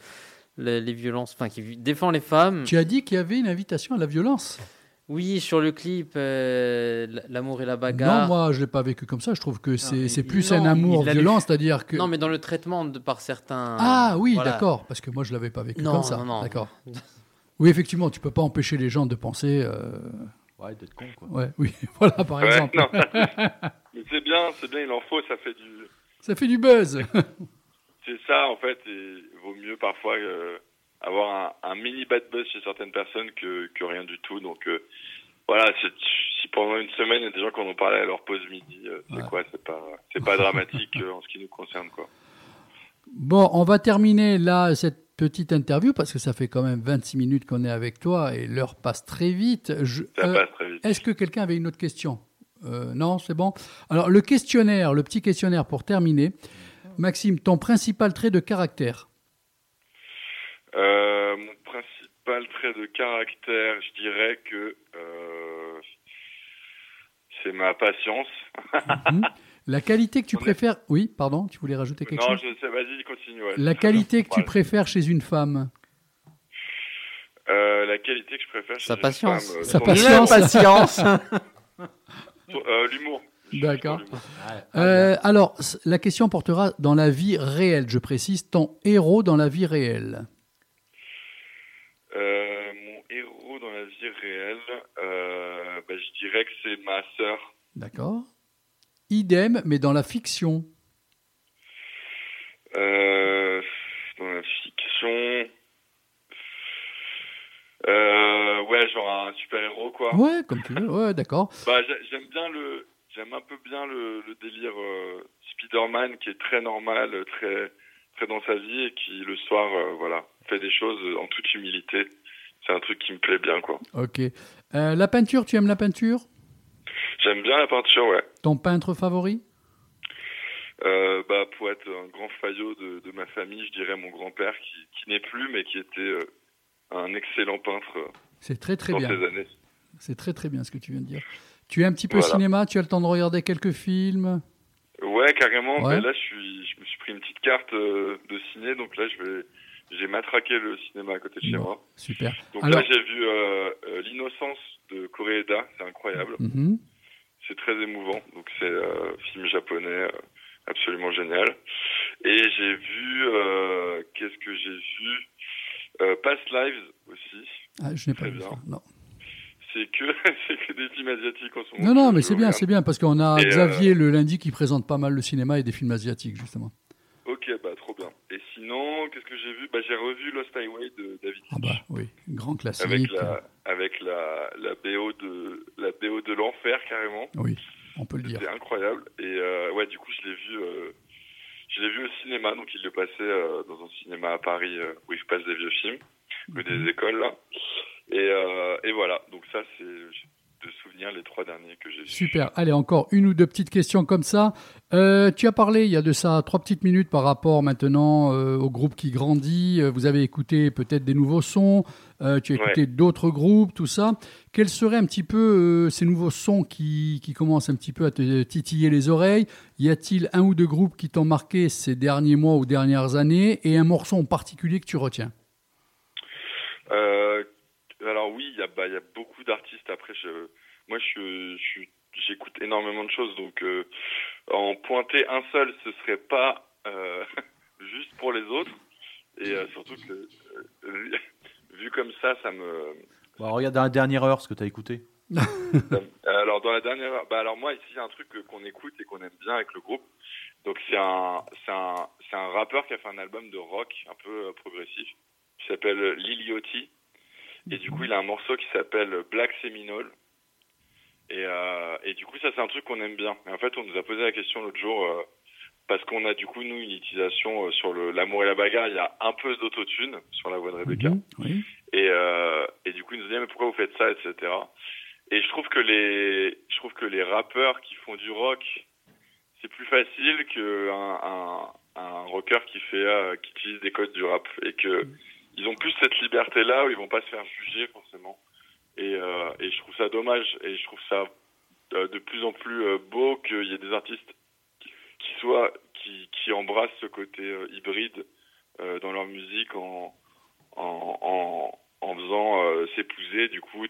les, les violences, enfin, qui défend les femmes. Tu as dit qu'il y avait une invitation à la violence Oui, sur le clip, euh, l'amour et la bagarre. Non, moi, je ne l'ai pas vécu comme ça. Je trouve que c'est il- plus non, un amour il violent, c'est-à-dire que. Non, mais dans le traitement de, par certains. Ah oui, Voilà. d'accord, parce que moi, je ne l'avais pas vécu Non, comme ça. non, non. D'accord. Oui, effectivement, tu peux pas empêcher les gens de penser. euh, Ouais, d'être con, quoi. Ouais, oui, voilà, par Ouais, exemple. non, Mais c'est bien, c'est bien, il en faut, ça fait du Ça fait du buzz. C'est ça, en fait, et il vaut mieux parfois euh, avoir un, un mini bad buzz chez certaines personnes que, que rien du tout. Donc euh, voilà, si pendant une semaine, il y a des gens qui en ont parlé à leur pause midi, euh, c'est Ouais. quoi C'est pas, c'est pas dramatique euh, en ce qui nous concerne, quoi. Bon, on va terminer là cette petite interview parce que ça fait quand même 26 minutes qu'on est avec toi et l'heure passe très vite. Je- Ça euh, passe très vite. Est-ce que quelqu'un avait une autre question? Euh, Non, c'est bon. Alors, le questionnaire, le petit questionnaire pour terminer. Maxime, ton principal trait de caractère? Euh, mon principal trait de caractère, je dirais que c'est ma patience. La qualité que tu On est- préfères. Oui, pardon, tu voulais rajouter quelque non, chose? je sais, vas-y, continue. ouais. La qualité que tu Voilà. préfères chez une femme? Euh, la qualité que je préfère chez Sa une patience. femme, euh, Sa patience. Patience. son- euh, L'humour. D'accord. Euh, alors, la question portera dans la vie réelle, je précise, ton héros dans la vie réelle. Euh, mon héros dans la vie réelle, euh, bah, je dirais que c'est ma sœur. D'accord Idem, mais dans la fiction. Euh, dans la fiction. Euh, ouais, genre un super héros quoi. Ouais, comme tu veux. Ouais, d'accord. Bah, j'ai- j'aime bien le, j'aime un peu bien le, le délire euh, Spider-Man qui est très normal, très, très dans sa vie et qui le soir, euh, voilà, fait des choses en toute humilité. C'est un truc qui me plaît bien quoi. Ok. La peinture, tu aimes la peinture? J'aime bien la peinture, ouais. Ton peintre favori Euh, bah, pour être un grand faillot de, de ma famille, je dirais mon grand-père qui, qui n'est plus, mais qui était euh, un excellent peintre C'est très très dans bien. C'est très très bien ce que tu viens de dire. Tu es un petit peu Voilà. cinéma, tu as le temps de regarder quelques films Ouais, carrément. Ouais. Là, je, suis, je me suis pris une petite carte euh, de ciné, donc là, je vais, j'ai matraqué le cinéma à côté de chez Bon. moi. Super. Donc Alors, là, j'ai vu L'innocence de Koreeda, c'est incroyable. mhm. C'est très émouvant. Donc c'est euh, film japonais euh, absolument génial. Et j'ai vu, euh, qu'est-ce que j'ai vu? Past Lives aussi. Ah, je n'ai pas vu bien. ça. Non. C'est que, c'est que des films asiatiques en ce moment. Non, non, mais c'est bien, c'est bien, parce qu'on a Et, euh, Xavier le lundi qui présente pas mal le cinéma et des films asiatiques, justement. Ok, bah trop bien. Et sinon, qu'est-ce que j'ai vu? Bah j'ai revu Lost Highway de David Ah bah oui, grand classique. avec la avec la la BO de la BO de l'enfer carrément. Oui, on peut le dire. C'était incroyable. Et euh, ouais, du coup, je l'ai vu euh, je l'ai vu au cinéma. Donc il le passait euh, dans un cinéma à Paris euh, où il passe des vieux films, rue Mhm. des écoles là. Et euh, et voilà. Donc ça c'est de souvenir les trois derniers que j'ai vus. Super. Allez, encore une ou deux petites questions comme ça. Euh, tu as parlé il y a de ça trois petites minutes par rapport maintenant euh, au groupe qui grandit. Euh, Vous avez écouté peut-être des nouveaux sons. euh, tu as Ouais. écouté d'autres groupes, tout ça. Quels seraient un petit peu euh, ces nouveaux sons qui, qui commencent un petit peu à te titiller les oreilles? Y a-t-il un ou deux groupes qui t'ont marqué ces derniers mois ou dernières années? Et un morceau en particulier que tu retiens? Euh, alors oui, il y a, bah, il y a beaucoup d'artistes. Après, je, moi, je, je suis- j'écoute énormément de choses, donc euh, en pointer un seul, ce serait pas euh, juste pour les autres. Et euh, surtout que vu comme ça, ça me. Bon, regarde dans la dernière heure ce que tu as écouté. alors dans la dernière, heure- bah alors moi ici, il y a un truc qu'on écoute et qu'on aime bien avec le groupe. Donc c'est un, c'est un, c'est un rappeur qui a fait un album de rock un peu progressif, qui s'appelle Lil Yachty. Et du coup, il a un morceau qui s'appelle Black Seminole. Et, euh, et du coup, ça, c'est un truc qu'on aime bien. Et en fait, on nous a posé la question l'autre jour, euh, parce qu'on a du coup, nous, une utilisation euh, sur le l'amour et la bagarre. Il y a un peu d'autotune sur la voix de Rebecca. Mhm, Oui. Et, euh, et du coup, ils nous disaient, mais pourquoi vous faites ça, etc. Et je trouve que les, je trouve que les rappeurs qui font du rock, c'est plus facile qu'un un, un rocker qui fait, euh, qui utilise des codes du rap. Et que ils ont plus cette liberté-là où ils vont pas se faire juger forcément. Et, euh, je trouve ça dommage. Et je trouve ça euh, de plus en plus euh, beau qu'il y ait des artistes qui, soient, qui, embrassent ce côté hybride dans leur musique en, en, faisant s'épouser du coup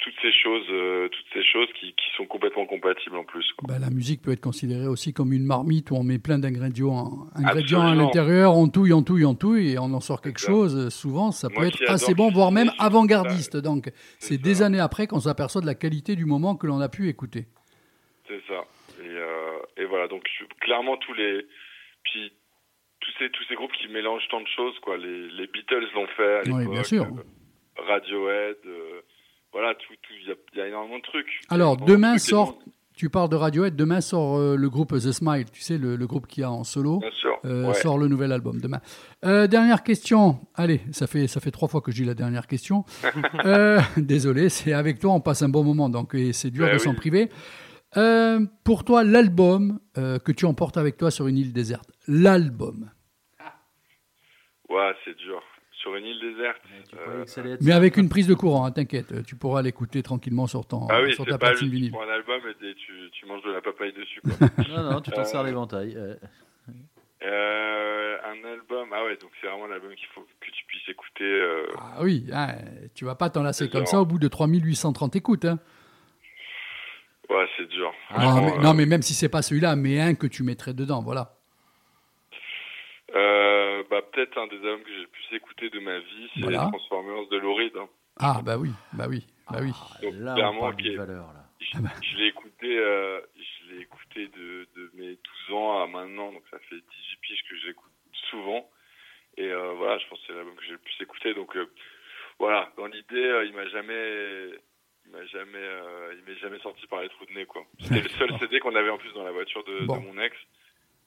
toutes ces choses euh, toutes ces choses qui, qui sont complètement compatibles en plus quoi. Bah, la musique peut être considérée aussi comme une marmite où on met plein d'ingrédients, ingrédients à l'intérieur, on touille, on touille, on touille et on en sort quelque chose. Souvent, ça Moi peut être assez bon, voire même avant-gardiste. Donc, c'est des années après qu'on s'aperçoit de la qualité du moment que l'on a pu écouter. c'est ça et, euh, et voilà donc clairement tous les puis tous ces tous ces groupes qui mélangent tant de choses quoi les, les Beatles l'ont fait à Oui, l'époque bien sûr. euh, Radiohead euh, voilà tout il y a, il y a énormément de trucs Alors, demain sort, tu parles de Radiohead, demain sort euh, le groupe The Smile, tu sais, le, le groupe qui a en solo. bien sûr Euh, ouais. sort le nouvel album demain. Euh, dernière question. Allez, ça fait ça fait trois fois que je dis la dernière question. Désolé, c'est avec toi, on passe un bon moment, donc c'est dur Ben de s'en priver. Pour toi, l'album que tu emportes avec toi sur une île déserte, l'album, ouais c'est dur sur une île déserte Tu euh, être mais avec une prise de courant, hein, t'inquiète, tu pourras l'écouter tranquillement sur ton Ah oui, sur c'est ta pas platine vinyle. pour un album et tu, tu manges de la papaye dessus. Quoi. Non, non, tu t'en Euh, sers l'éventail. euh. euh, un album, ah ouais, donc c'est vraiment l'album qu'il faut que tu puisses écouter. euh, Ah oui, hein, tu vas pas t'en lasser C'est comme dur. ça au bout de 3830 écoutes. Hein. Ouais, c'est dur. non, Franchement, mais, euh, non, mais même si c'est pas celui-là, mais un que tu mettrais dedans, voilà. Euh, bah, peut-être un des albums que j'ai le plus écouté de ma vie, c'est Voilà. Transformers de Lauride. hein. Ah bah oui, bah oui, bah oui. Donc, Là, on clairement, parle qui d'une est- valeur. Là. Je, Ah bah. je l'ai écouté, euh, je l'ai écouté de, de mes 12 ans à maintenant, donc ça fait 18 piges que j'écoute souvent. Et euh, voilà, je pense que c'est l'album que j'ai le plus écouté. Donc euh, voilà, dans l'idée, euh, il m'a jamais, il m'a jamais, euh, il m'est jamais sorti par les trous de nez quoi. C'était le seul CD qu'on avait en plus dans la voiture de, Bon. de mon ex,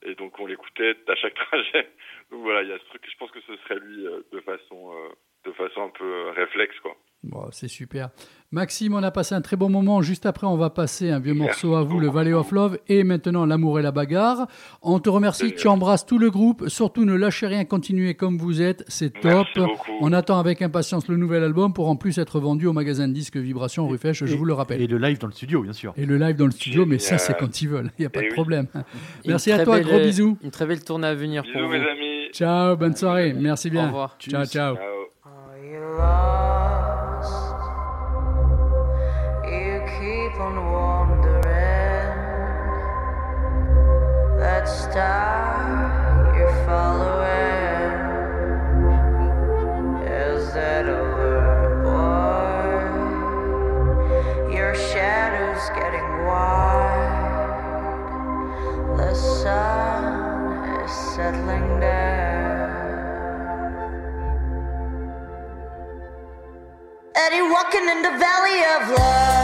et donc on l'écoutait à chaque trajet. Donc voilà, il y a ce truc. Je pense que ce serait lui euh, de façon, euh, de façon un peu euh, réflexe quoi. Bon, c'est super. Maxime, on a passé un très bon moment. Juste après, on va passer un vieux Merci morceau à vous, le. Valley of Love, et maintenant l'amour et la bagarre. On te remercie, tu embrasses tout le groupe. Surtout, ne lâchez rien, continuez comme vous êtes. C'est top. Merci beaucoup. On attend avec impatience le nouvel album pour en plus être vendu au magasin de disques Vibration rue Fèche, je Et- vous le rappelle. Et le live dans le studio, bien sûr. Et le live dans le studio, mais ça, c'est quand ils veulent. Il n'y a pas de problème. Merci à toi, belle- gros bisous. Une très belle tournée à venir pour vous. mes amis. Ciao, bonne soirée. Merci bien. Au revoir. Ciao, ciao. On wandering. That star you're following is that over, boy? Your shadow's getting wide. The sun is settling down. Eddie walking in the valley of love.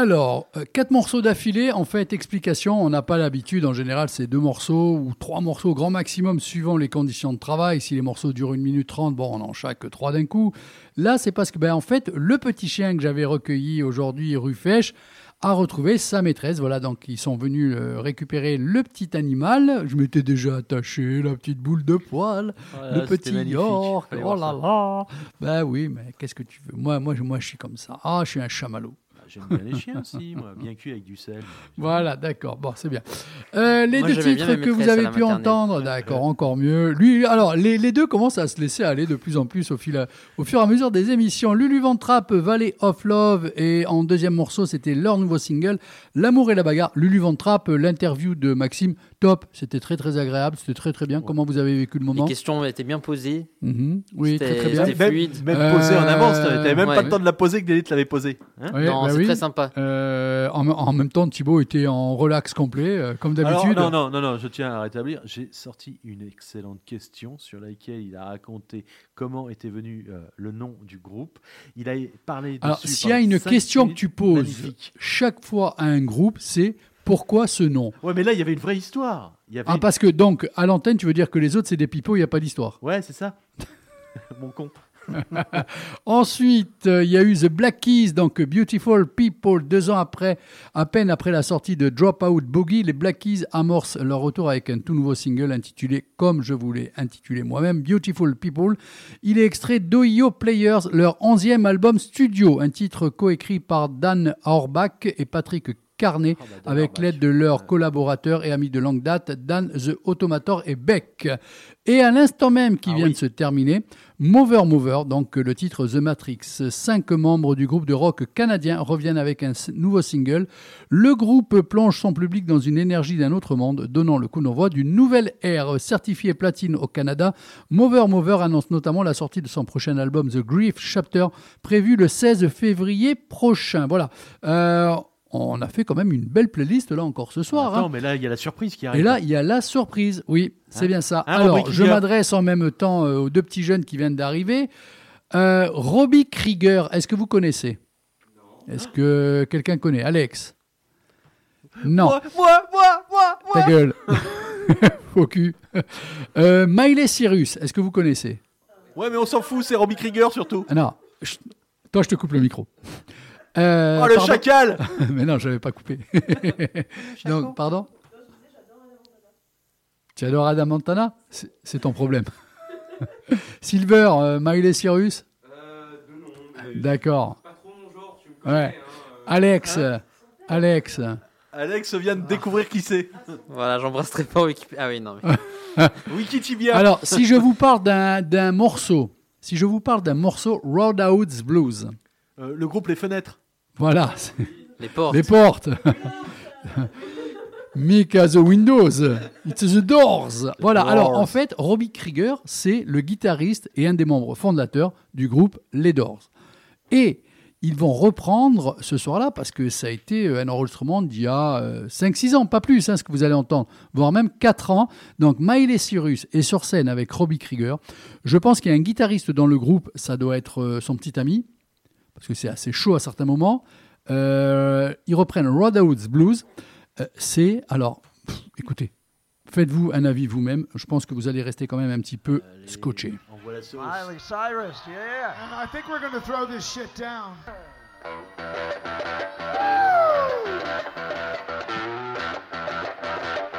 Alors, euh, quatre morceaux d'affilée, en fait, explication, on n'a pas l'habitude, en général c'est deux morceaux ou trois morceaux grand maximum suivant les conditions de travail. Si les morceaux durent une minute trente, bon, on en chaque trois d'un coup. Là, c'est parce que, ben, en fait, le petit chien que j'avais recueilli aujourd'hui, Ruffèche, a retrouvé sa maîtresse. Voilà, donc ils sont venus euh, récupérer le petit animal. Je m'étais déjà attaché la petite boule de poil, le petit York. Oh là là. Ben oui, mais qu'est-ce que tu veux? Moi, moi, moi, je suis comme ça. Ah, je suis un chamallow. J'aime bien les chiens aussi, moi, bien cuit avec du sel. Voilà, d'accord. Bon, c'est bien. Euh, les Moi, deux titres que vous avez pu entendre, d'accord, encore mieux. Lui, alors, les, les deux commencent à se laisser aller de plus en plus au, fil, au fur et à mesure des émissions. Lulu Ventrap, Valley of Love, et en deuxième morceau, c'était leur nouveau single, L'amour et la bagarre. Lulu Ventrap, l'interview de Maxime, top. C'était très, très agréable. C'était très, très bien. Comment vous avez vécu le Les moment questions étaient bien posées. Mhm. Oui, très, C'était- très bien. c'était Même, fluide. même posé en Euh, avance, t'avais même pas le temps de la poser que Délit l'avait posée. Hein non, bah c'est oui. très sympa. Euh, en, en même temps, Thibaut était en relax complet, euh, comme d'habitude. non, non, non, non, je tiens à rétablir. J'ai sorti une excellente question sur laquelle il a raconté comment était venu euh, le nom du groupe. Il a parlé. Alors, s'il y a une question que tu poses Magnifique. chaque fois à un groupe, c'est pourquoi ce nom Ouais, mais là, il y avait une vraie histoire. Il y avait... Ah, parce que donc, à l'antenne, tu veux dire que les autres, c'est des pipeaux, il n'y a pas d'histoire. Ouais, c'est ça. Mon con. Ensuite, euh, il y a eu The Black Keys, donc Beautiful People, deux ans après, à peine après la sortie de Dropout Boogie, les Black Keys amorcent leur retour avec un tout nouveau single intitulé, comme je voulais intituler moi-même, Beautiful People. Il est extrait d'Ohio Players, leur onzième album studio, un titre coécrit par Dan Auerbach et Patrick Carnet, Ah bah, avec l'aide de leurs collaborateurs et amis de longue date, Dan The Automator et Beck. Et à l'instant même qui Ah vient oui. de se terminer, Mover Mover, donc le titre The Matrix. Cinq membres du groupe de rock canadien reviennent avec un nouveau single. Le groupe plonge son public dans une énergie d'un autre monde, donnant le coup d'envoi d'une nouvelle ère. Certifié platine au Canada, Mover Mover annonce notamment la sortie de son prochain album The Grief Chapter, prévu le 16 février prochain. Voilà. Euh, on a fait quand même une belle playlist là encore ce soir. Attends, hein. mais là, il y a la surprise qui arrive. Et là, il y a la surprise. Oui, c'est Hein bien ça. Alors, je m'adresse en même temps euh, aux deux petits jeunes qui viennent d'arriver. Euh, Robbie Krieger, est-ce que vous connaissez? Est-ce que quelqu'un connaît? Alex? Non, Moi, moi, moi, moi, moi. ta gueule. Faux cul. Euh, Miley Cyrus, est-ce que vous connaissez? Ouais, mais on s'en fout, c'est Robbie Krieger surtout. Ah Non, toi, je te coupe le micro. Euh, oh, le pardon chacal Mais non, je n'avais pas coupé. Donc, pardon Tu adores Adam Montana? C'est ton problème. Silver, euh, Miley Cyrus? D'accord. Ouais. Alex, euh, Alex. Alex vient de découvrir qui c'est. Voilà, j'embrasserai pas Wikipédia. Ah oui, non. mais- Wikitibia. Alors, si je vous parle d'un d'un morceau, si je vous parle d'un morceau Roadhouse Blues, Euh, le groupe Les Fenêtres. voilà, Les portes. les portes. As the windows, it's the doors. Voilà, doors. alors en fait, Robbie Krieger, c'est le guitariste et un des membres fondateurs du groupe Les Doors. Et ils vont reprendre ce soir-là, parce que ça a été euh, un enregistrement d'il y a 5-6 ans, pas plus, hein, ce que vous allez entendre, voire même 4 ans. Donc Miley Cyrus est sur scène avec Robbie Krieger. Je pense qu'il y a un guitariste dans le groupe, ça doit être euh, son petit ami, parce que c'est assez chaud à certains moments. Euh, ils reprennent Roadhouse Blues. Euh, c'est, alors, pff, écoutez, faites-vous un avis vous-même. Je pense que vous allez rester quand même un petit peu scotché. Miley Cyrus, yeah. And I think we're going to throw this shit down. Keep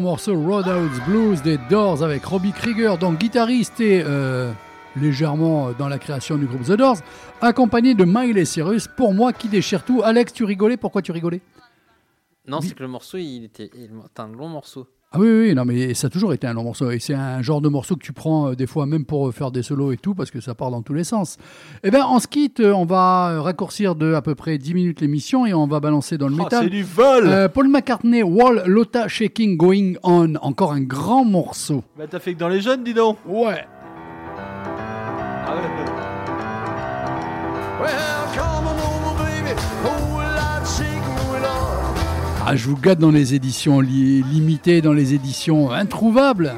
morceau Roadhouse Blues des Doors avec Robbie Krieger, donc guitariste et euh, légèrement dans la création du groupe The Doors, accompagné de Miley Cyrus, pour moi qui déchire tout. Alex, tu rigolais? Pourquoi tu rigolais? Non, c'est que le morceau, il était il- un long morceau. Ah oui, oui, non, mais ça a toujours été un long morceau. Et c'est un genre de morceau que tu prends euh, des fois même pour euh, faire des solos et tout, parce que ça part dans tous les sens. Eh bien, on se quitte, euh, on va euh, raccourcir de à peu près 10 minutes l'émission et on va balancer dans le Oh, métal. c'est du vol Paul McCartney, Wall, Lotta, Shaking, Going On. Encore un grand morceau. Bah t'as fait que dans les jeunes, dis donc Ouais. Ah, je vous gâte dans les éditions li- limitées, dans les éditions introuvables.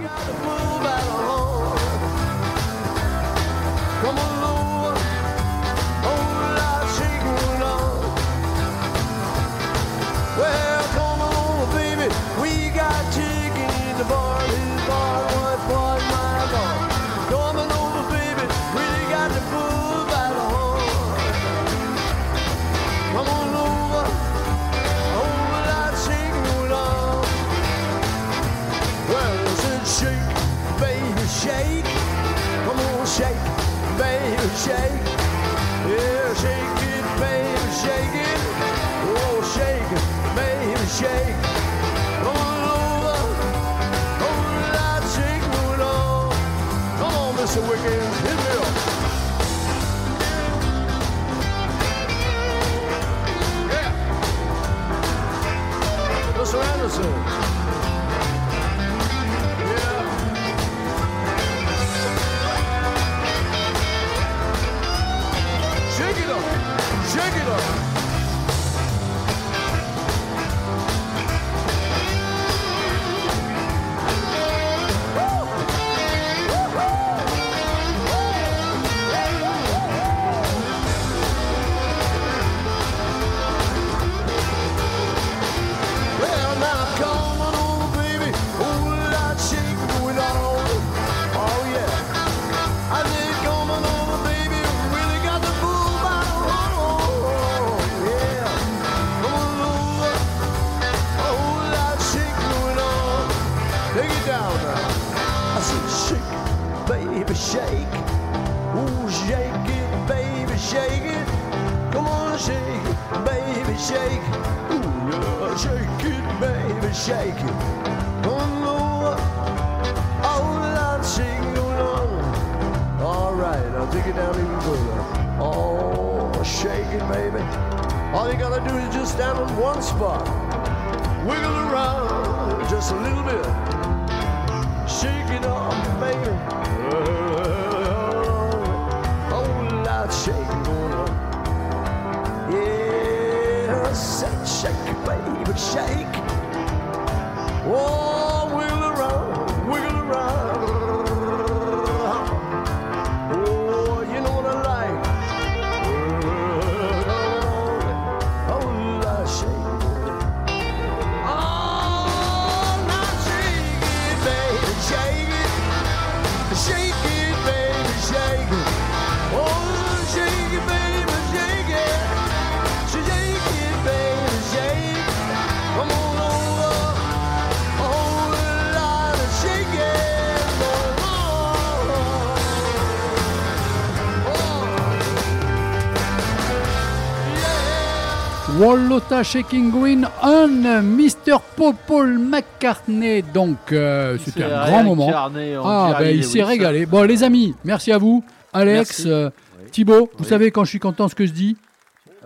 Shaking, Going On. Mr. Paul McCartney. Donc, euh, c'était un grand moment. Ah, ben, il s'est régalé. Bon, les amis, merci à vous. Alex, euh, Thibaut, vous savez quand je suis content ce que je dis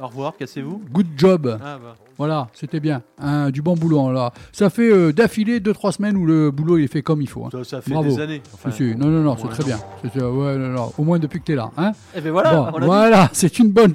Au revoir, cassez-vous. Good job. Ah bah. Voilà, c'était bien. Hein, du bon boulot. Là. Ça fait euh, d'affilée 2-3 semaines où le boulot il est fait comme il faut. hein. Ça, ça fait Bravo. des années. Enfin. Non, non, non, c'est très bien. Euh, ouais, non, non, Au moins depuis que tu es là. Hein Eh ben voilà, Bon, voilà, c'est une bonne